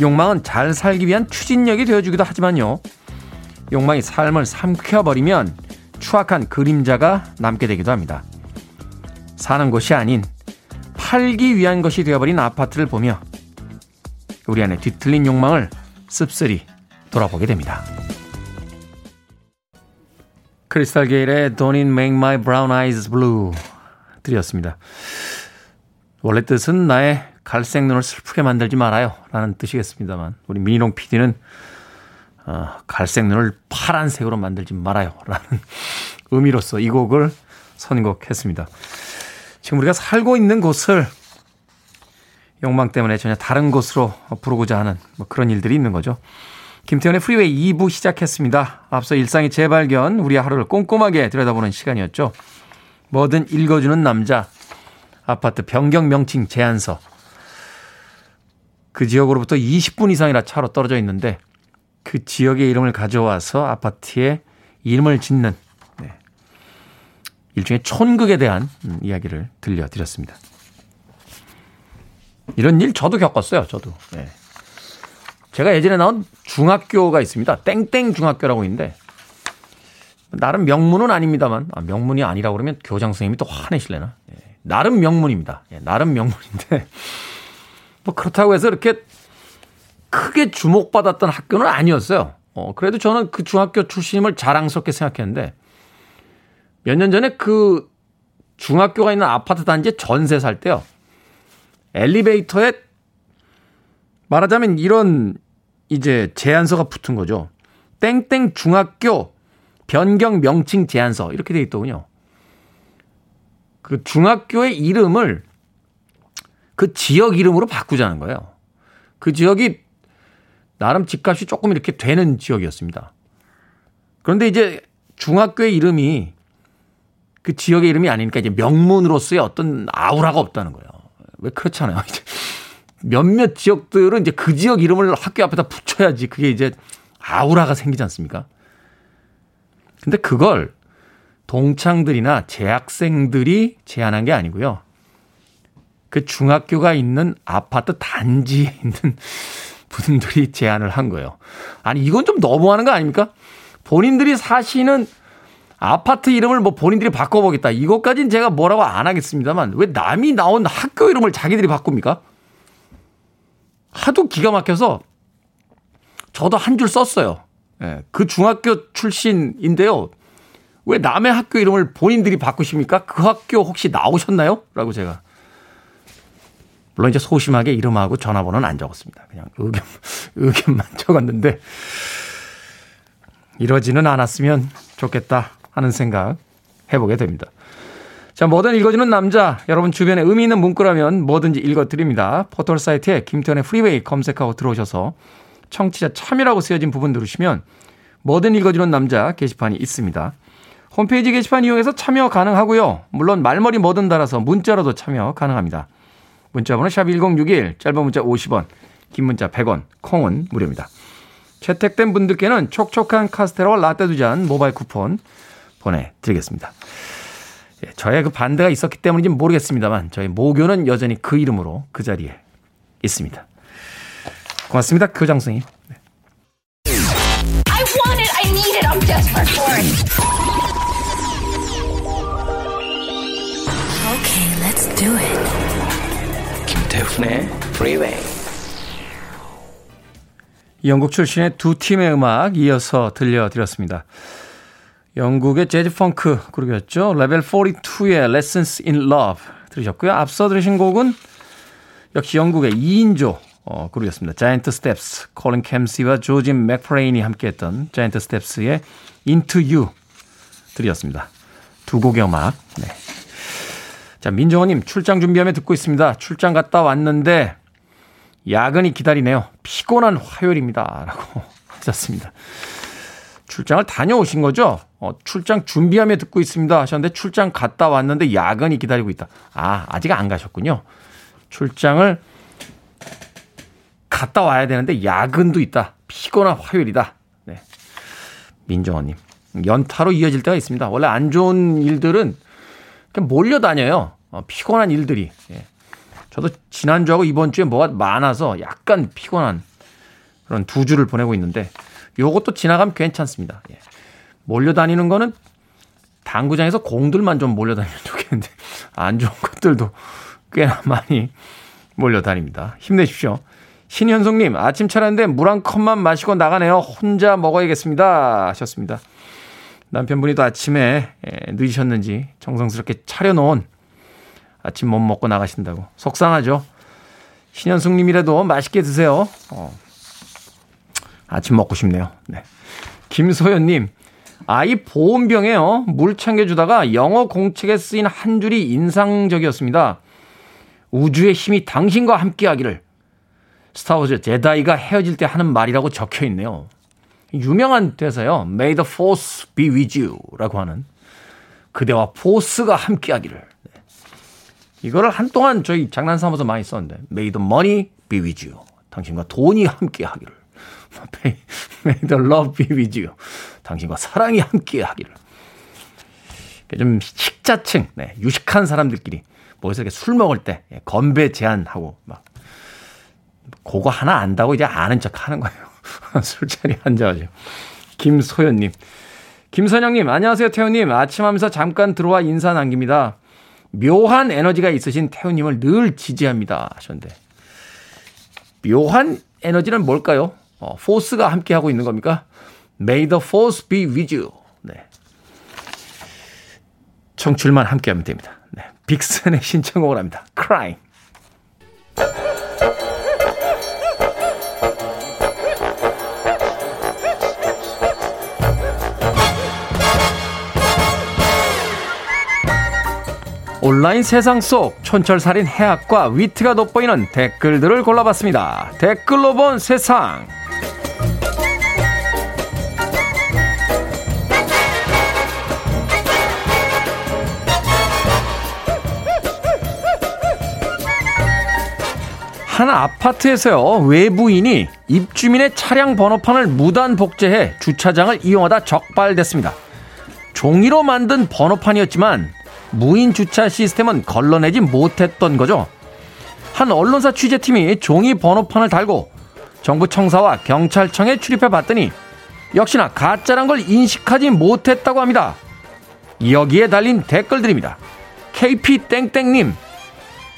Speaker 1: 욕망은 잘 살기 위한 추진력이 되어주기도 하지만요. 욕망이 삶을 삼켜버리면 추악한 그림자가 남게 되기도 합니다. 사는 곳이 아닌 팔기 위한 것이 되어버린 아파트를 보며 우리 안에 뒤틀린 욕망을 씁쓸히 돌아보게 됩니다. 크리스탈 게일의 Don't Make My Brown Eyes Blue 드렸습니다. 원래 뜻은 나의 갈색 눈을 슬프게 만들지 말아요. 라는 뜻이겠습니다만, 우리 미니롱 PD는, 어, 갈색 눈을 파란색으로 만들지 말아요. 라는 의미로서 이 곡을 선곡했습니다. 지금 우리가 살고 있는 곳을 욕망 때문에 전혀 다른 곳으로 부르고자 하는 뭐 그런 일들이 있는 거죠. 김태현의 프리웨이 2부 시작했습니다. 앞서 일상의 재발견, 우리 하루를 꼼꼼하게 들여다보는 시간이었죠. 뭐든 읽어주는 남자, 아파트 변경 명칭 제안서. 그 지역으로부터 20분 이상이나 차로 떨어져 있는데 그 지역의 이름을 가져와서 아파트에 이름을 짓는 일종의 촌극에 대한 음, 이야기를 들려드렸습니다. 이런 일 저도 겪었어요. 저도. 네. 제가 예전에 나온 중학교가 있습니다. 땡땡 중학교라고 있는데 나름 명문은 아닙니다만 아, 명문이 아니라고 그러면 교장 선생님이 또 화내실래나? 예, 나름 명문입니다. 예, 나름 명문인데 뭐 그렇다고 해서 이렇게 크게 주목받았던 학교는 아니었어요. 어, 그래도 저는 그 중학교 출신임을 자랑스럽게 생각했는데 몇 년 전에 그 중학교가 있는 아파트 단지에 전세 살 때요. 엘리베이터에 말하자면 이런 이제 제안서가 붙은 거죠. 땡땡 중학교 변경 명칭 제안서 이렇게 돼 있더군요. 그 중학교의 이름을 그 지역 이름으로 바꾸자는 거예요. 그 지역이 나름 집값이 조금 이렇게 되는 지역이었습니다. 그런데 이제 중학교의 이름이 그 지역의 이름이 아니니까 이제 명문으로서의 어떤 아우라가 없다는 거예요. 왜 그렇잖아요. 이제 몇몇 지역들은 이제 그 지역 이름을 학교 앞에다 붙여야지 그게 이제 아우라가 생기지 않습니까? 근데 그걸 동창들이나 재학생들이 제안한 게 아니고요. 그 중학교가 있는 아파트 단지에 있는 분들이 제안을 한 거예요. 아니, 이건 좀 너무하는 거 아닙니까? 본인들이 사시는 아파트 이름을 뭐 본인들이 바꿔보겠다. 이것까지는 제가 뭐라고 안 하겠습니다만 왜 남이 나온 학교 이름을 자기들이 바꿉니까? 하도 기가 막혀서 저도 한 줄 썼어요. 예, 그 중학교 출신인데요. 왜 남의 학교 이름을 본인들이 바꾸십니까? 그 학교 혹시 나오셨나요? 라고 제가. 물론 이제 소심하게 이름하고 전화번호는 안 적었습니다. 그냥 의견, 의견만 적었는데 이러지는 않았으면 좋겠다. 하는 생각 해보게 됩니다. 자, 뭐든 읽어주는 남자. 여러분 주변에 의미 있는 문구라면 뭐든지 읽어드립니다. 포털 사이트에 김태훈의 프리웨이 검색하고 들어오셔서 청취자 참여라고 쓰여진 부분 누르시면 뭐든 읽어주는 남자 게시판이 있습니다. 홈페이지 게시판 이용해서 참여 가능하고요. 물론 말머리 뭐든 달아서 문자로도 참여 가능합니다. 문자번호 샵 1061, 짧은 문자 50원, 긴 문자 100원, 콩은 무료입니다. 채택된 분들께는 촉촉한 카스테라와 라떼 두 잔 모바일 쿠폰 보내드리겠습니다. 예, 저의 그 반대가 있었기 때문인지 모르겠습니다만 저희 모교는 여전히 그 이름으로 그 자리에 있습니다. 고맙습니다. 교장선생님. 네. For it. Okay, let's. 김태훈의 Freeway. 영국 출신의 두 팀의 음악 이어서 들려드렸습니다. 영국의 재즈 펑크 그룹이었죠. 레벨 42의 Lessons in Love 들으셨고요. 앞서 들으신 곡은 역시 영국의 2인조 어, 그룹이었습니다. 자이언트 스텝스, 콜린 캠시와 조진 맥프레인이 함께했던 자이언트 스텝스의 Into You 들이었습니다. 두 곡의 음악. 네. 자, 민정호님 출장 준비하며 듣고 있습니다. 출장 갔다 왔는데 야근이 기다리네요. 피곤한 화요일입니다. 라고 하셨습니다. 출장을 다녀오신 거죠? 어, 출장 준비하며 듣고 있습니다. 하셨는데 출장 갔다 왔는데 야근이 기다리고 있다. 아, 아직 안 가셨군요. 출장을 갔다 와야 되는데 야근도 있다. 피곤한 화요일이다. 네. 민정원님. 연타로 이어질 때가 있습니다. 원래 안 좋은 일들은 그냥 몰려다녀요. 어, 피곤한 일들이. 예. 저도 지난주하고 이번 주에 뭐가 많아서 약간 피곤한 그런 두 주를 보내고 있는데 요것도 지나가면 괜찮습니다. 예. 몰려다니는 거는 당구장에서 공들만 좀 몰려다니면 좋겠는데 안 좋은 것들도 꽤나 많이 몰려다닙니다. 힘내십시오. 신현숙님, 아침 차렸는데 물 한 컵만 마시고 나가네요. 혼자 먹어야겠습니다. 하셨습니다. 남편분이 또 아침에 예, 늦으셨는지 정성스럽게 차려놓은 아침 못 먹고 나가신다고. 속상하죠? 신현숙님이라도 맛있게 드세요. 어. 아침 먹고 싶네요. 네. 김소연님, 아이 보온병에요. 물 챙겨주다가 영어 공책에 쓰인 한 줄이 인상적이었습니다. 우주의 힘이 당신과 함께 하기를. 스타워즈 제다이가 헤어질 때 하는 말이라고 적혀 있네요. 유명한 대사요. May the force be with you 라고 하는 그대와 포스가 함께 하기를. 이거를 한동안 저희 장난 삼아서 많이 썼는데 May the money be with you. 당신과 돈이 함께 하기를. May the love be with you. 당신과 사랑이 함께 하기를. 좀 식자층, 네, 유식한 사람들끼리 모여서 이렇게 술 먹을 때 예, 건배 제한하고 막 그거 하나 안다고 이제 아는 척 하는 거예요. 술자리 앉아가지고. 김소연님. 김선영님, 안녕하세요, 태우님. 아침 하면서 잠깐 들어와 인사 남깁니다. 묘한 에너지가 있으신 태우님을 늘 지지합니다. 하셨는데. 묘한 에너지는 뭘까요? 어, 포스가 함께하고 있는 겁니까? May the force be with you. 네. 청출만 함께하면 됩니다. 네. 빅슨의 신청곡을 합니다. Crying. 온라인 세상 속 촌철살인 해학과 위트가 돋보이는 댓글들을 골라봤습니다. 댓글로 본 세상. 한 아파트에서요, 외부인이 입주민의 차량 번호판을 무단 복제해 주차장을 이용하다 적발됐습니다. 종이로 만든 번호판이었지만 무인 주차 시스템은 걸러내지 못했던 거죠. 한 언론사 취재팀이 종이 번호판을 달고 정부 청사와 경찰청에 출입해 봤더니 역시나 가짜란 걸 인식하지 못했다고 합니다. 여기에 달린 댓글들입니다. KP땡땡님,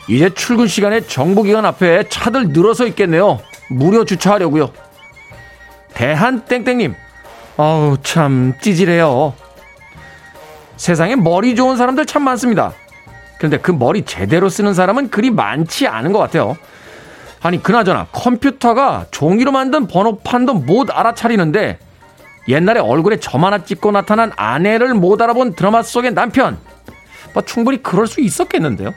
Speaker 1: 이제 출근 시간에 정부기관 앞에 차들 늘어서 있겠네요. 무료 주차하려고요. 대한땡땡님, 어우, 참, 찌질해요. 세상에 머리 좋은 사람들 참 많습니다. 그런데 그 머리 제대로 쓰는 사람은 그리 많지 않은 것 같아요. 아니, 그나저나 컴퓨터가 종이로 만든 번호판도 못 알아차리는데 옛날에 얼굴에 점 하나 찍고 나타난 아내를 못 알아본 드라마 속의 남편. 뭐 충분히 그럴 수 있었겠는데요.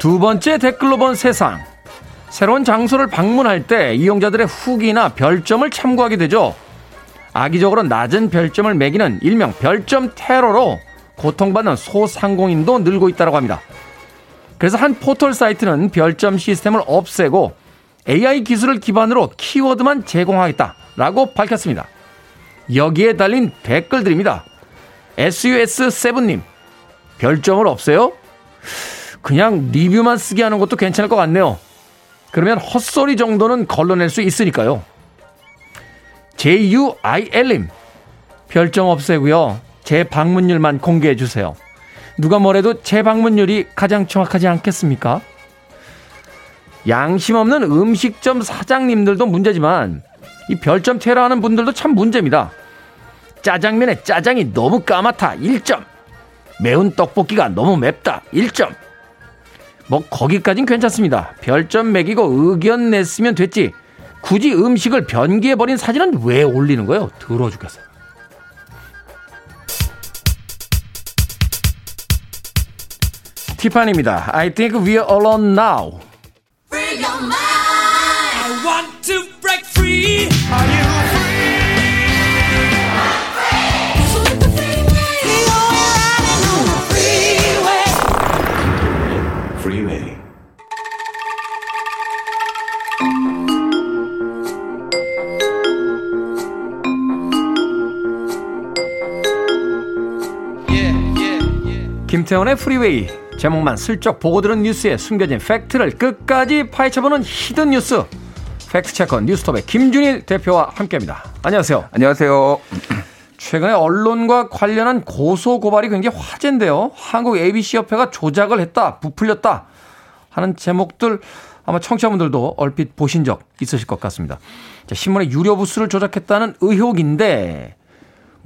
Speaker 1: 두 번째 댓글로 본 세상. 새로운 장소를 방문할 때 이용자들의 후기나 별점을 참고하게 되죠. 악의적으로 낮은 별점을 매기는 일명 별점 테러로 고통받는 소상공인도 늘고 있다고 합니다. 그래서 한 포털 사이트는 별점 시스템을 없애고 AI 기술을 기반으로 키워드만 제공하겠다라고 밝혔습니다. 여기에 달린 댓글들입니다. SUS7님, 별점을 없애요? 그냥 리뷰만 쓰게 하는 것도 괜찮을 것 같네요. 그러면 헛소리 정도는 걸러낼 수 있으니까요. JUIL님, 별점 없애고요. 제 방문율만 공개해 주세요. 누가 뭐래도 제 방문율이 가장 정확하지 않겠습니까? 양심 없는 음식점 사장님들도 문제지만 이 별점 테러하는 분들도 참 문제입니다. 짜장면에 짜장이 너무 까맣다 1점. 매운 떡볶이가 너무 맵다 1점. 뭐 거기까진 괜찮습니다. 별점 매기고 의견 냈으면 됐지. 굳이 음식을 변기해버린 사진은 왜 올리는 거예요? 더러워 죽겠어. 티파니입니다. I think we're alone now. 김태훈의 프리웨이 제목만 슬쩍 보고 들은 뉴스에 숨겨진 팩트를 끝까지 파헤쳐보는 hidden 뉴스 fact checker 뉴스톱의 김준일 대표와 함께합니다. 안녕하세요.
Speaker 11: 안녕하세요.
Speaker 1: 최근에 언론과 관련한 고소 고발이 굉장히 화제인데요. 한국 ABC 협회가 조작을 했다, 부풀렸다 하는 제목들 아마 청취자분들도 얼핏 보신 적 있으실 것 같습니다. 자, 신문의 유료 부수를 조작했다는 의혹인데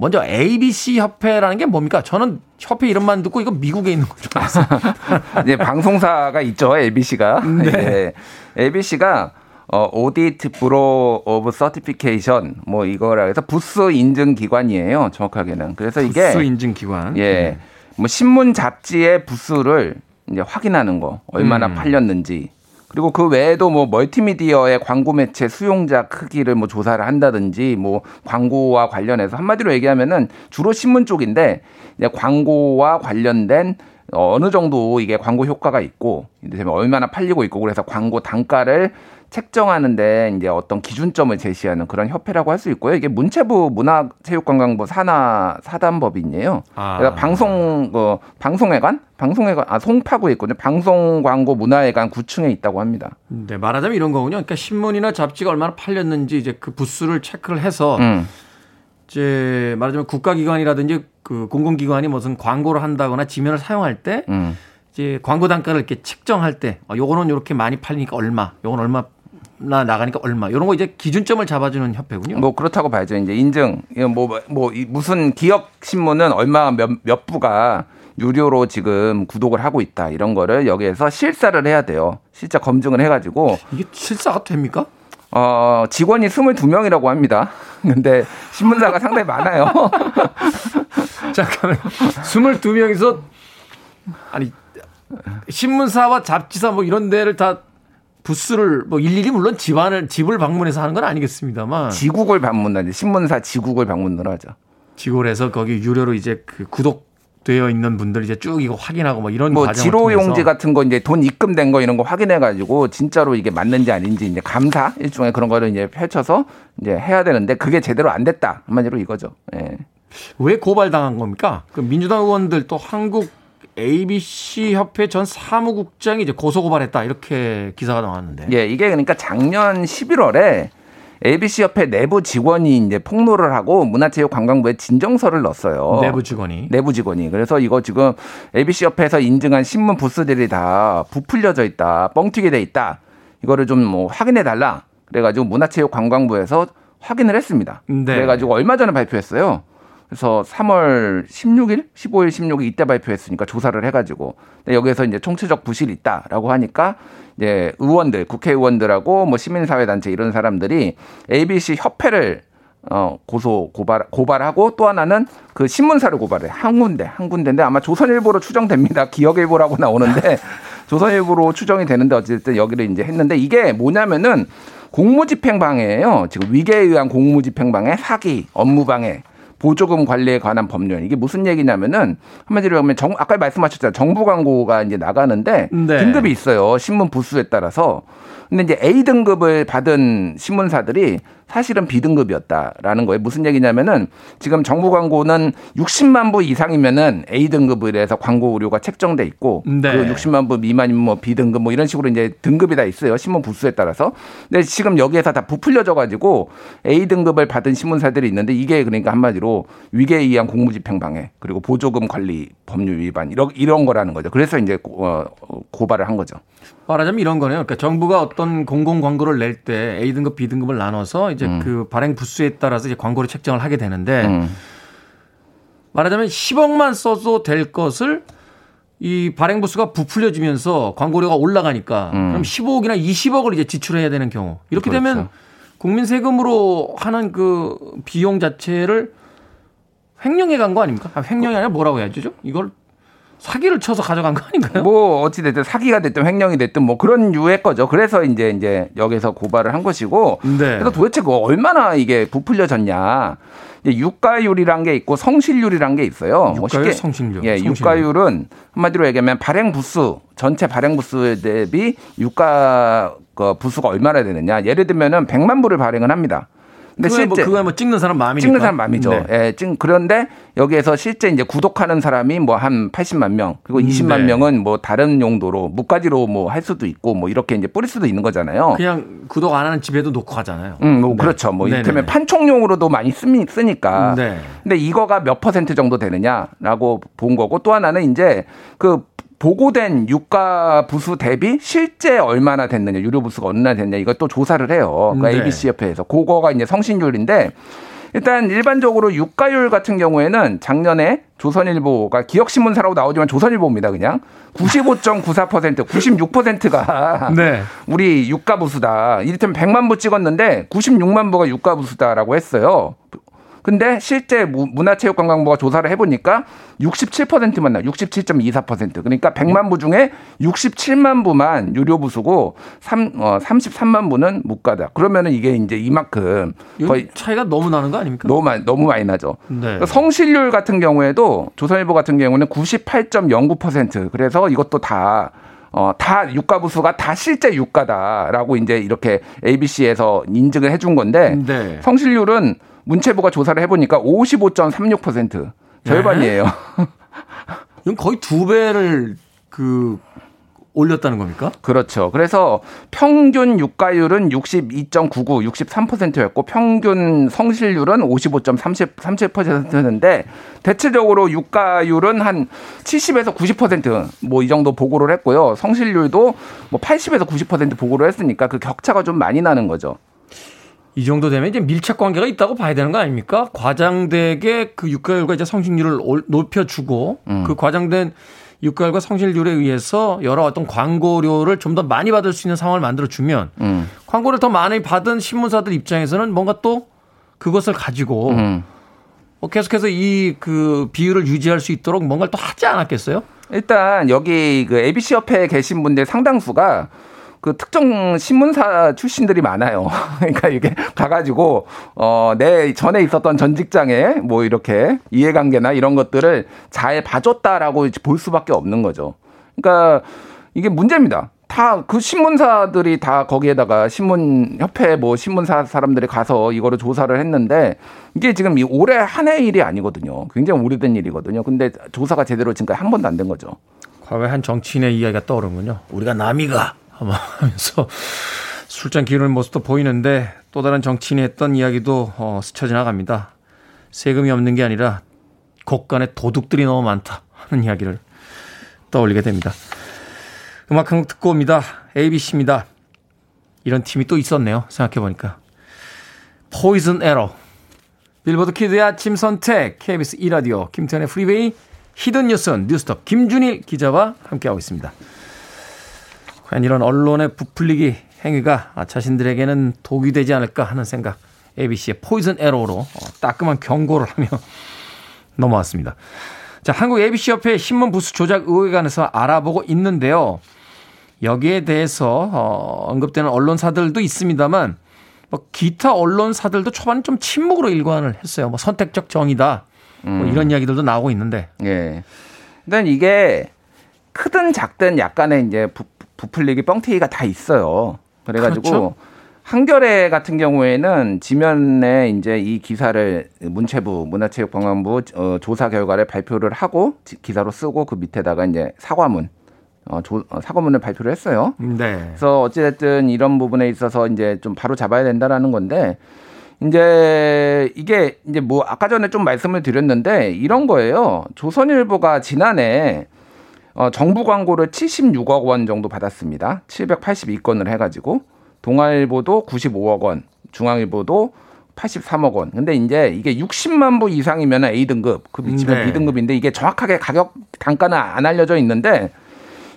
Speaker 1: 먼저 ABC 협회라는 게 뭡니까? 저는 협회 이름만 듣고 이거 미국에 있는 알았어요.
Speaker 11: 이제 방송사가 있죠, ABC가. 네. 네. ABC가 어, Audit Bureau of Certification 뭐 이거라 해서 부수 인증 기관이에요. 정확하게는. 그래서 이게
Speaker 1: 부수 인증 기관.
Speaker 11: 예. 네. 뭐 신문 잡지의 부수를 이제 확인하는 거 얼마나 음. 팔렸는지 그리고 그 외에도 뭐 멀티미디어의 광고 매체 수용자 크기를 뭐 조사를 한다든지 뭐 광고와 관련해서 한마디로 얘기하면은 주로 신문 쪽인데 이제 광고와 관련된 어느 정도 이게 광고 효과가 있고 이제 얼마나 팔리고 있고 그래서 광고 단가를 책정하는데 이제 어떤 기준점을 제시하는 그런 협회라고 할 수 있고요. 이게 문체부 문화체육관광부 산하 사단법인이에요. 아. 그래서 방송 그 방송회관, 방송회관 아 송파구에 있거든요. 방송광고 문화회관 9층에 있다고 합니다.
Speaker 1: 네, 말하자면 이런 거군요. 그러니까 신문이나 잡지가 얼마나 팔렸는지 이제 그 부수를 체크를 해서 음. 이제 말하자면 국가기관이라든지 그 공공기관이 무슨 광고를 한다거나 지면을 사용할 때 음. 이제 광고 단가를 이렇게 책정할 때 어, 요거는 이렇게 많이 팔리니까 얼마, 요건 얼마 나 나가니까 얼마 이런 거 이제 기준점을 잡아주는 협회군요.
Speaker 11: 뭐 그렇다고 봐야죠. 이제 인증 뭐뭐 뭐 무슨 기업 신문은 얼마 몇, 몇 부가 유료로 지금 구독을 하고 있다 이런 거를 여기에서 실사를 해야 돼요. 실제 검증을 해가지고
Speaker 1: 이게 실사가 됩니까?
Speaker 11: 어, 직원이 22명이라고 합니다. 근데 신문사가 상당히 많아요.
Speaker 1: 잠깐만. 22명이서 아니 신문사와 잡지사 뭐 이런 데를 다 부스를 뭐 일일이 물론 집안을 집을 방문해서 하는 건 아니겠습니다만
Speaker 11: 지국을 방문하지 신문사 지국을 방문을 하죠.
Speaker 1: 해서 거기 유료로 이제 그 구독 되어 있는 분들 이제 쭉 이거 확인하고 뭐 이런
Speaker 11: 뭐 지로 용지 같은 거 이제 돈 입금된 거 이런 거 확인해 가지고 진짜로 이게 맞는지 아닌지 이제 감사 일종의 그런 거를 이제 펼쳐서 이제 해야 되는데 그게 제대로 안 됐다 한마디로 이거죠. 예.
Speaker 1: 왜 고발당한 겁니까? 그 민주당 의원들 또 한국 ABC 협회 전 사무국장이 이제 고소 고발했다 이렇게 기사가 나왔는데.
Speaker 11: 예, 이게 그러니까 작년 11월에 ABC 협회 내부 직원이 이제 폭로를 하고 문화체육관광부에 진정서를 넣었어요.
Speaker 1: 내부 직원이.
Speaker 11: 내부 직원이. 그래서 이거 지금 ABC 협회에서 인증한 신문 부스들이 다 부풀려져 있다, 뻥튀기 돼 있다. 이거를 좀 뭐 확인해 달라. 그래가지고 문화체육관광부에서 확인을 했습니다. 네. 그래가지고 얼마 전에 발표했어요. 그래서 3월 16일, 15일, 16일 이때 발표했으니까 조사를 해가지고 여기에서 이제 총체적 부실이 있다라고 하니까 이제 의원들, 국회의원들하고 뭐 시민사회단체 이런 사람들이 ABC 협회를 어, 고소, 고발, 고발하고 또 하나는 그 신문사를 고발해. 한 군데, 한 군데인데 아마 조선일보로 추정됩니다. 기억일보라고 나오는데 조선일보로 추정이 되는데 어쨌든 여기를 이제 했는데 이게 뭐냐면은 공무집행방해예요. 지금 위계에 의한 공무집행방해, 사기, 업무방해, 보조금 관리에 관한 법률. 이게 무슨 얘기냐면은 한마디로 하면 정, 아까 말씀하셨잖아요. 정부 광고가 이제 나가는데 네. 등급이 있어요. 신문 부수에 따라서. 근데 이제 A 등급을 받은 신문사들이 사실은 B등급이었다라는 거예요. 무슨 얘기냐면은 지금 정부 광고는 60만 부 이상이면은 A등급을 해서 광고 의료가 책정돼 있고 네. 그 60만 부 미만이면 뭐 B등급 뭐 이런 식으로 이제 등급이 다 있어요. 신문 부수에 따라서. 근데 지금 여기에서 다 부풀려져 가지고 A등급을 받은 신문사들이 있는데 이게 그러니까 한마디로 위계에 의한 공무집행 방해 그리고 보조금 관리 법률 위반 이런 이런 거라는 거죠. 그래서 이제 어, 고발을 한 거죠.
Speaker 1: 말하자면 이런 거네요. 그러니까 정부가 어떤 공공 광고를 낼 때 A등급, B등급을 나눠서 이제 음. 그 발행 부수에 따라서 이제 광고를 책정을 하게 되는데 음. 말하자면 10억만 써도 될 것을 이 발행 부수가 부풀려지면서 광고료가 올라가니까 음. 그럼 15억이나 20억을 이제 지출해야 되는 경우 이렇게 그렇죠. 되면 국민 세금으로 하는 그 비용 자체를 횡령해 간 거 아닙니까? 아, 횡령이 아니라 뭐라고 해야죠? 이걸 사기를 쳐서 가져간 거 아닌가요?
Speaker 11: 뭐 어찌 됐든 사기가 됐든 횡령이 됐든 뭐 그런 유의 거죠. 그래서 이제 이제 여기서 고발을 한 것이고 네. 그래서 도대체 그 얼마나 이게 부풀려졌냐. 유가율이란 게 있고 성실률이란 게 있어요.
Speaker 1: 뭐 유가율, 뭐 성실률.
Speaker 11: 예, 성실률. 유가율은 한마디로 얘기하면 발행 부수 전체 발행 부수 대비 유가 그 부수가 얼마나 되느냐. 예를 들면은 100만 부를 발행을 합니다.
Speaker 1: 근데 그거 실제 뭐, 그거 뭐 찍는 사람 마음이니까.
Speaker 11: 찍는 사람 마음이죠. 네. 예, 찍 그런데 여기에서 실제 이제 구독하는 사람이 뭐 한 80만 명 그리고 20만 네. 명은 뭐 다른 용도로 무가지로 뭐 할 수도 있고 뭐 이렇게 이제 뿌릴 수도 있는 거잖아요.
Speaker 1: 그냥 구독 안 하는 집에도 놓고 가잖아요.
Speaker 11: 음, 뭐 네. 그렇죠. 뭐 이를테면 판촉용으로도 많이 쓰니, 쓰니까. 네. 근데 이거가 몇 퍼센트 정도 되느냐라고 본 거고 또 하나는 이제 그 보고된 유가 부수 대비 실제 얼마나 됐느냐, 유료 부수가 얼마나 됐냐, 이것도 조사를 해요. 그러니까 네. ABC 협회에서. 그거가 이제 성신율인데, 일단 일반적으로 유가율 같은 경우에는 작년에 조선일보가 기억신문사라고 나오지만 조선일보입니다, 그냥. 95.94%, 96%가 네. 우리 유가 부수다. 이를테면 100만 부 찍었는데 96만 부가 유가 부수다라고 했어요. 근데 실제 문화체육관광부가 조사를 해보니까 67%만 나, 67.24%. 그러니까 100만 부 중에 67만 부만 유료 부수고 3, 어, 33만 부는 묵가다. 그러면은 이게 이제 이만큼
Speaker 1: 거의 차이가 너무 나는 거 아닙니까?
Speaker 11: 너무 많이 너무 많이 나죠. 네. 그러니까 성실률 같은 경우에도 조선일보 같은 경우는 98.09%. 그래서 이것도 다 어, 다 유가 부수가 다 실제 유가다라고 이제 이렇게 ABC에서 인증을 해준 건데 네. 성실률은 문체부가 조사를 해보니까 55.36% 절반이에요. 네?
Speaker 1: 이건 거의 두 배를 그 올렸다는 겁니까?
Speaker 11: 그렇죠. 그래서 평균 유가율은 62.99, 63%였고 평균 성실률은 55.37%였는데 대체적으로 유가율은 한 70에서 90%뭐 이 정도 보고를 했고요. 성실률도 뭐 80에서 90% 보고를 했으니까 그 격차가 좀 많이 나는 거죠.
Speaker 1: 이 정도 되면 이제 밀착 관계가 있다고 봐야 되는 거 아닙니까? 과장되게 그 유가율과 이제 성실률을 높여주고 음. 그 과장된 유가율과 성실률에 의해서 여러 어떤 광고료를 좀 더 많이 받을 수 있는 상황을 만들어 주면 음. 광고를 더 많이 받은 신문사들 입장에서는 뭔가 또 그것을 가지고 음. 어, 계속해서 이 그 비율을 유지할 수 있도록 뭔가를 또 하지 않았겠어요?
Speaker 11: 일단 여기 그 ABC 협회에 계신 분들 상당수가 그 특정 신문사 출신들이 많아요. 그러니까 이게 가가지고 어 내 전에 있었던 전 직장에 뭐 이렇게 이해관계나 이런 것들을 잘 봐줬다라고 볼 수밖에 없는 거죠. 그러니까 이게 문제입니다. 다 그 신문사들이 다 거기에다가 신문 협회 뭐 신문사 사람들이 가서 이거를 조사를 했는데 이게 지금 이 올해 한 해 일이 아니거든요. 굉장히 오래된 일이거든요. 근데 조사가 제대로 지금까지 한 번도 안 된 거죠.
Speaker 1: 과거에 한 정치인의 이야기가 떠오르는군요. 우리가 남이가 하면서 술잔 기울는 모습도 보이는데 또 다른 정치인이 했던 이야기도 어, 스쳐 지나갑니다. 세금이 없는 게 아니라 곳간에 도둑들이 너무 많다 하는 이야기를 떠올리게 됩니다. 음악 한 곡 듣고 옵니다. ABC입니다. 이런 팀이 또 있었네요. 생각해보니까. Poison Arrow. 빌보드 키드의 아침 선택. KBS 2라디오. 김태훈의 프리웨이. hidden 뉴스 뉴스톱. 김준일 기자와 함께하고 있습니다. 과연 이런 언론의 부풀리기 행위가 자신들에게는 독이 되지 않을까 하는 생각 ABC의 포이즌 에러로 어, 따끔한 경고를 하며 넘어왔습니다. 자, 한국 ABC 협회 신문 부수 조작 의혹에 관해서 알아보고 있는데요. 여기에 대해서 어, 언급되는 언론사들도 있습니다만 뭐 기타 언론사들도 초반에 좀 침묵으로 일관을 했어요. 뭐 선택적 정의다. 뭐 음. 이런 이야기들도 나오고 있는데.
Speaker 11: 예. 근데 이게 크든 작든 약간의 이제 부, 부풀리기 뻥튀기가 다 있어요. 그래가지고 그렇죠? 한겨레 같은 경우에는 지면에 이제 이 기사를 문체부 문화체육관광부 어, 조사 결과를 발표를 하고 기사로 쓰고 그 밑에다가 이제 사과문 어, 조, 어, 사과문을 발표를 했어요. 네. 그래서 어찌됐든 이런 부분에 있어서 이제 좀 바로 잡아야 된다라는 건데 이제 이게 이제 뭐 아까 전에 좀 말씀을 드렸는데 이런 거예요. 조선일보가 지난해 어, 정부 광고를 76억 원 정도 받았습니다. 782건을 해가지고 동아일보도 95억 원, 중앙일보도 83억 원. 근데 이제 이게 60만 부 이상이면 A등급, 그 밑이면 네. B등급인데 이게 정확하게 가격 단가는 안 알려져 있는데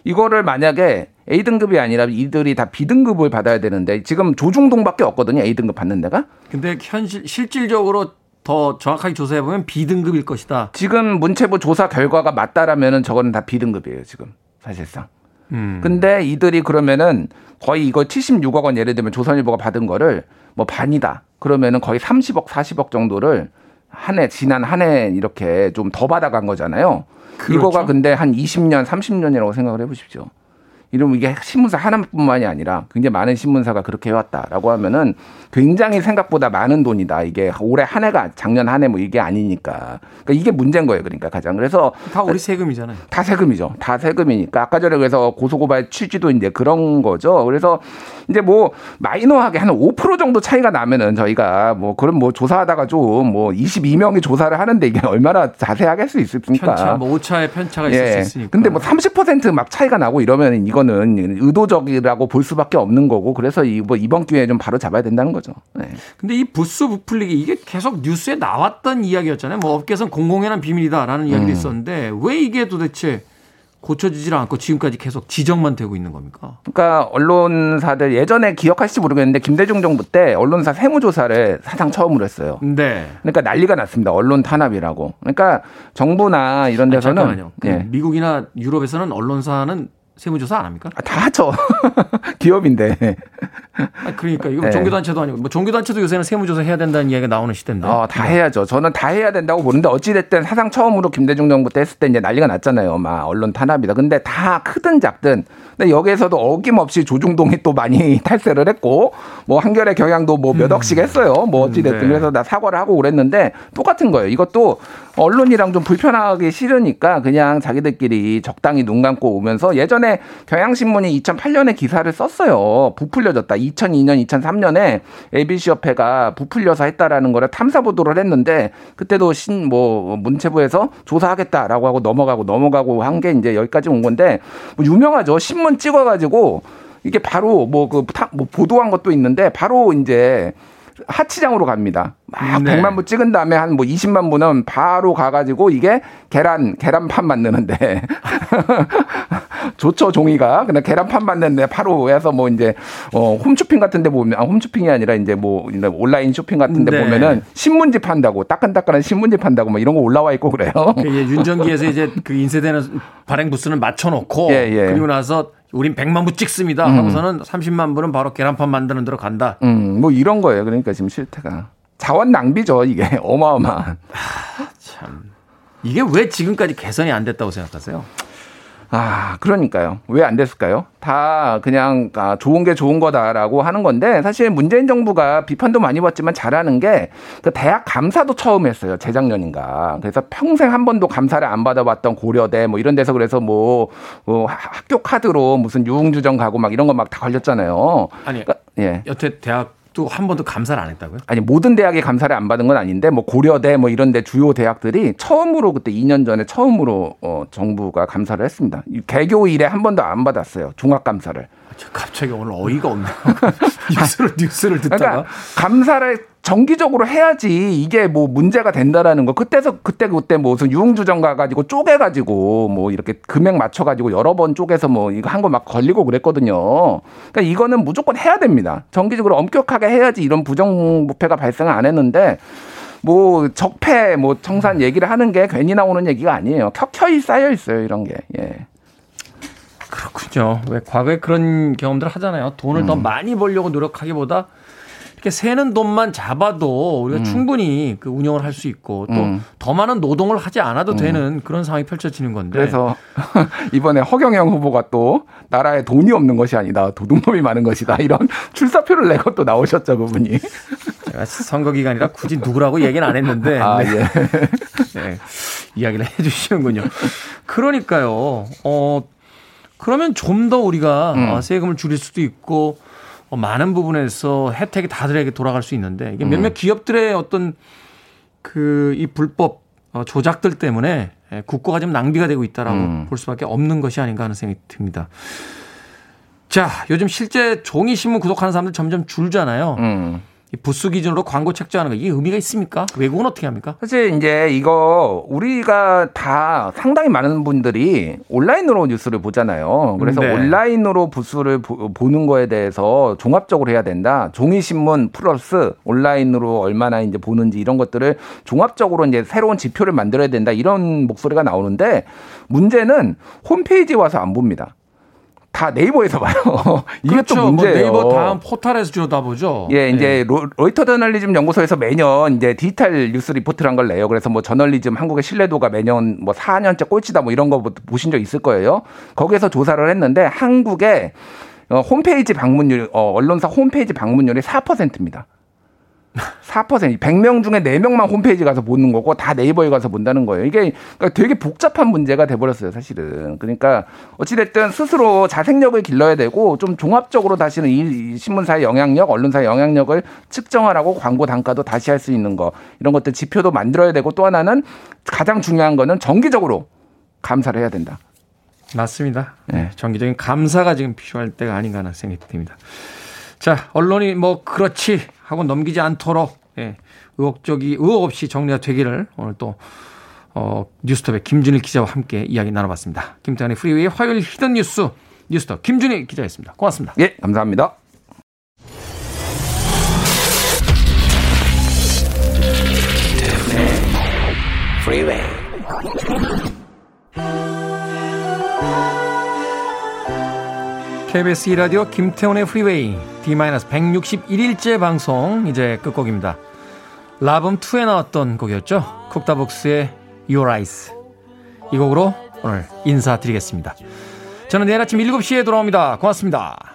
Speaker 11: 이거를 만약에 A등급이 아니라 이들이 다 B등급을 받아야 되는데 지금 조중동밖에 없거든요. A등급 받는 데가.
Speaker 1: 근데 현실 실질적으로 더 정확하게 조사해 보면 B등급일 것이다.
Speaker 11: 지금 문체부 조사 결과가 맞다라면은 저거는 다 B등급이에요, 지금. 사실상. 음. 근데 이들이 그러면은 거의 이거 76억 원 예를 들면 조선일보가 받은 거를 뭐 반이다. 그러면은 거의 30억, 40억 정도를 한 해, 지난 한 해 이렇게 좀 더 받아간 거잖아요. 그렇죠. 이거가 근데 한 20년, 30년이라고 생각을 해 보십시오. 이러면 이게 신문사 하나뿐만이 아니라 굉장히 많은 신문사가 그렇게 해왔다라고 하면은 굉장히 생각보다 많은 돈이다. 이게 올해 한 해가 작년 한 해 뭐 이게 아니니까. 그러니까 이게 문제인 거예요. 그러니까 가장. 그래서
Speaker 1: 다 우리 세금이잖아요.
Speaker 11: 다 세금이죠. 다 세금이니까. 아까 전에 그래서 고소고발 취지도 이제 그런 거죠. 그래서 이제 뭐 마이너하게 한 5% 정도 차이가 나면은 저희가 뭐 그런 뭐 조사하다가 좀 뭐 22명이 조사를 하는데 이게 얼마나 자세하게 할 수 있습니까?
Speaker 1: 편차, 뭐 오차의 편차가 있을 예. 수 있으니까.
Speaker 11: 근데 뭐 30%막 차이가 나고 이러면 이거는 의도적이라고 볼 수밖에 없는 거고 그래서 이 뭐 이번 기회에 좀 바로 잡아야 된다는 거죠. 네.
Speaker 1: 근데 이 부스 부풀리기 이게 계속 뉴스에 나왔던 이야기였잖아요. 뭐 업계에서는 공공연한 비밀이다라는 이야기도 음. 있었는데 왜 이게 도대체 고쳐지질 않고 지금까지 계속 지적만 되고 있는 겁니까?
Speaker 11: 그러니까 언론사들 예전에 기억하실지 모르겠는데 김대중 정부 때 언론사 세무조사를 사상 처음으로 했어요. 네. 그러니까 난리가 났습니다. 언론 탄압이라고. 그러니까 정부나 이런 데서는
Speaker 1: 아니, 잠깐만요. 그 예. 미국이나 유럽에서는 언론사는 세무조사 안 합니까?
Speaker 11: 아, 다 하죠. 기업인데.
Speaker 1: 아, 그러니까 이거 네. 종교단체도 아니고 뭐 종교단체도 요새는 세무조사 해야 된다는 이야기가 나오는 시대인데.
Speaker 11: 어, 다 네. 해야죠. 저는 다 해야 된다고 보는데 어찌 됐든 사상 처음으로 김대중 정부 때 했을 때 이제 난리가 났잖아요. 막 언론 탄압이다. 근데 다 크든 작든 근데 여기에서도 어김없이 조중동이 또 많이 탈세를 했고 뭐 한결의 경향도 뭐몇 억씩 했어요. 뭐 어찌 됐든 네. 그래서 나 사과를 하고 그랬는데 똑같은 거예요. 이것도 언론이랑 좀 불편하기 싫으니까 그냥 자기들끼리 적당히 눈 감고 오면서 예전에 경향신문이 2008년에 기사를 썼어요. 부풀려졌다. 2002년, 2003년에 ABC 협회가 부풀려서 했다라는 거를 탐사 보도를 했는데 그때도 신 뭐 문체부에서 조사하겠다라고 하고 넘어가고 넘어가고 한 게 이제 여기까지 온 건데 뭐 유명하죠. 신문 찍어가지고 이게 바로 뭐그 뭐 보도한 것도 있는데 바로 이제 하치장으로 갑니다. 막 네. 100만 부 찍은 다음에 한 뭐 20만 부는 바로 가가지고 이게 계란, 계란판 만드는데. 좋죠, 종이가. 근데 계란판 만드는데 바로 해서 뭐 이제, 어, 홈쇼핑 같은 데 보면, 아, 홈쇼핑이 아니라 이제 뭐 온라인 쇼핑 같은 데 네. 보면은 신문지 판다고, 따끈따끈한 신문지 판다고 뭐 이런 거 올라와 있고 그래요.
Speaker 1: 그 윤전기에서 이제 그 인쇄되는 발행 부스는 맞춰놓고. 예, 예. 그리고 나서 우린 100만 부 찍습니다. 음. 하고서는 30만 부는 바로 계란판 만드는 데로 간다.
Speaker 11: 음, 뭐 이런 거예요. 그러니까 지금 실태가. 자원 낭비죠, 이게. 어마어마한.
Speaker 1: 하, 참. 이게 왜 지금까지 개선이 안 됐다고 생각하세요?
Speaker 11: 아, 그러니까요. 왜 안 됐을까요? 다 그냥 아, 좋은 게 좋은 거다라고 하는 건데 사실 문재인 정부가 비판도 많이 받지만 잘하는 게 그 대학 감사도 처음 했어요. 재작년인가. 그래서 평생 한 번도 감사를 안 받아봤던 고려대 뭐 이런 데서 그래서 뭐, 뭐 학교 카드로 무슨 유흥주점 가고 막 이런 거 막 다 걸렸잖아요.
Speaker 1: 아니, 그러니까, 예. 여태 대학 또한 번도 감사를 안 했다고요?
Speaker 11: 아니 모든 대학이 감사를 안 받은 건 아닌데 뭐 고려대 뭐 이런데 주요 대학들이 처음으로 그때 2년 전에 처음으로 어, 정부가 감사를 했습니다. 개교 이래 한 번도 안 받았어요. 종합 감사를. 아,
Speaker 1: 갑자기 오늘 어이가 없네요. 뉴스를 뉴스를 듣다가 그러니까
Speaker 11: 감사를 정기적으로 해야지 이게 뭐 문제가 된다라는 거. 그때서 그때 그때 뭐 무슨 유흥주점 가가지고 쪼개가지고 뭐 이렇게 금액 맞춰가지고 여러 번 쪼개서 뭐 이거 한 거 막 걸리고 그랬거든요. 그러니까 이거는 무조건 해야 됩니다. 정기적으로 엄격하게 해야지 이런 부정부패가 발생을 안 했는데 뭐 적폐 뭐 청산 얘기를 하는 게 괜히 나오는 얘기가 아니에요. 켜켜이 쌓여 있어요 이런 게. 예.
Speaker 1: 그렇군요. 왜 과거에 그런 경험들 하잖아요. 돈을 음. 더 많이 벌려고 노력하기보다 새는 돈만 잡아도 우리가 음. 충분히 그 운영을 할 수 있고 또더 음. 많은 노동을 하지 않아도 음. 되는 그런 상황이 펼쳐지는 건데.
Speaker 11: 그래서 이번에 허경영 후보가 또 나라에 돈이 없는 것이 아니다. 도둑놈이 많은 것이다. 이런 출사표를 내고 또 나오셨죠, 그분이.
Speaker 1: 제가 선거 기간이라 굳이 누구라고 얘기는 안 했는데. 아, 네. 예. 네. 이야기를 해 주시는군요. 그러니까요. 어, 그러면 좀 더 우리가 음. 세금을 줄일 수도 있고 어, 많은 부분에서 혜택이 다들에게 돌아갈 수 있는데 이게 몇몇 음. 기업들의 어떤 그 이 불법 어, 조작들 때문에 예, 국고가 좀 낭비가 되고 있다라고 음. 볼 수밖에 없는 것이 아닌가 하는 생각이 듭니다. 자, 요즘 실제 종이 신문 구독하는 사람들 점점 줄잖아요. 음. 부수 기준으로 광고 책정하는 거 이게 의미가 있습니까? 외국은 어떻게 합니까?
Speaker 11: 사실 이제 이거 우리가 다 상당히 많은 분들이 온라인으로 뉴스를 보잖아요. 그래서 네. 온라인으로 부수를 보, 는 거에 대해서 종합적으로 해야 된다. 종이 신문 플러스 온라인으로 얼마나 이제 보는지 이런 것들을 종합적으로 이제 새로운 지표를 만들어야 된다. 이런 목소리가 나오는데 문제는 홈페이지에 와서 안 봅니다. 다 네이버에서 봐요. 이게 그렇죠. 또뭐 문제예요.
Speaker 1: 뭐 네이버 다음 포털에서 주다보죠.
Speaker 11: 예, 이제 네. 로이터 저널리즘 연구소에서 매년 이제 디지털 뉴스 리포트란 걸 내요. 그래서 뭐 저널리즘 한국의 신뢰도가 매년 뭐 4년째 꼴찌다 뭐 이런 거 보신 적 있을 거예요. 거기에서 조사를 했는데 한국의 어, 홈페이지 방문율, 어, 언론사 홈페이지 방문율이 4%입니다. 4% 100명 중에 4명만 홈페이지 가서 보는 거고 다 네이버에 가서 본다는 거예요. 이게 그러니까 되게 복잡한 문제가 돼 버렸어요, 사실은. 그러니까 어찌 됐든 스스로 자생력을 길러야 되고 좀 종합적으로 다시는 이 신문사의 영향력, 언론사의 영향력을 측정하라고 광고 단가도 다시 할 수 있는 거. 이런 것들 지표도 만들어야 되고 또 하나는 가장 중요한 거는 정기적으로 감사를 해야 된다.
Speaker 1: 맞습니다. 네. 정기적인 감사가 지금 필요할 때가 아닌가 하는 생각이 듭니다. 자, 언론이 뭐 그렇지 하고 넘기지 않도록 예, 의혹적이 의혹 없이 정리가 되기를 오늘 또 어, 뉴스톱의 김준일 기자와 함께 이야기 나눠봤습니다. 김태훈의 프리웨이 화요일 hidden 뉴스 뉴스톱 김준일 기자였습니다. 고맙습니다.
Speaker 11: 예, 감사합니다. 프리웨이
Speaker 1: KBS 2라디오 김태훈의 프리웨이 D-161일째 방송 이제 끝곡입니다. 라붐2에 나왔던 곡이었죠. 쿡다복스의 Your Eyes 이 곡으로 오늘 인사드리겠습니다. 저는 내일 아침 7시에 돌아옵니다. 고맙습니다.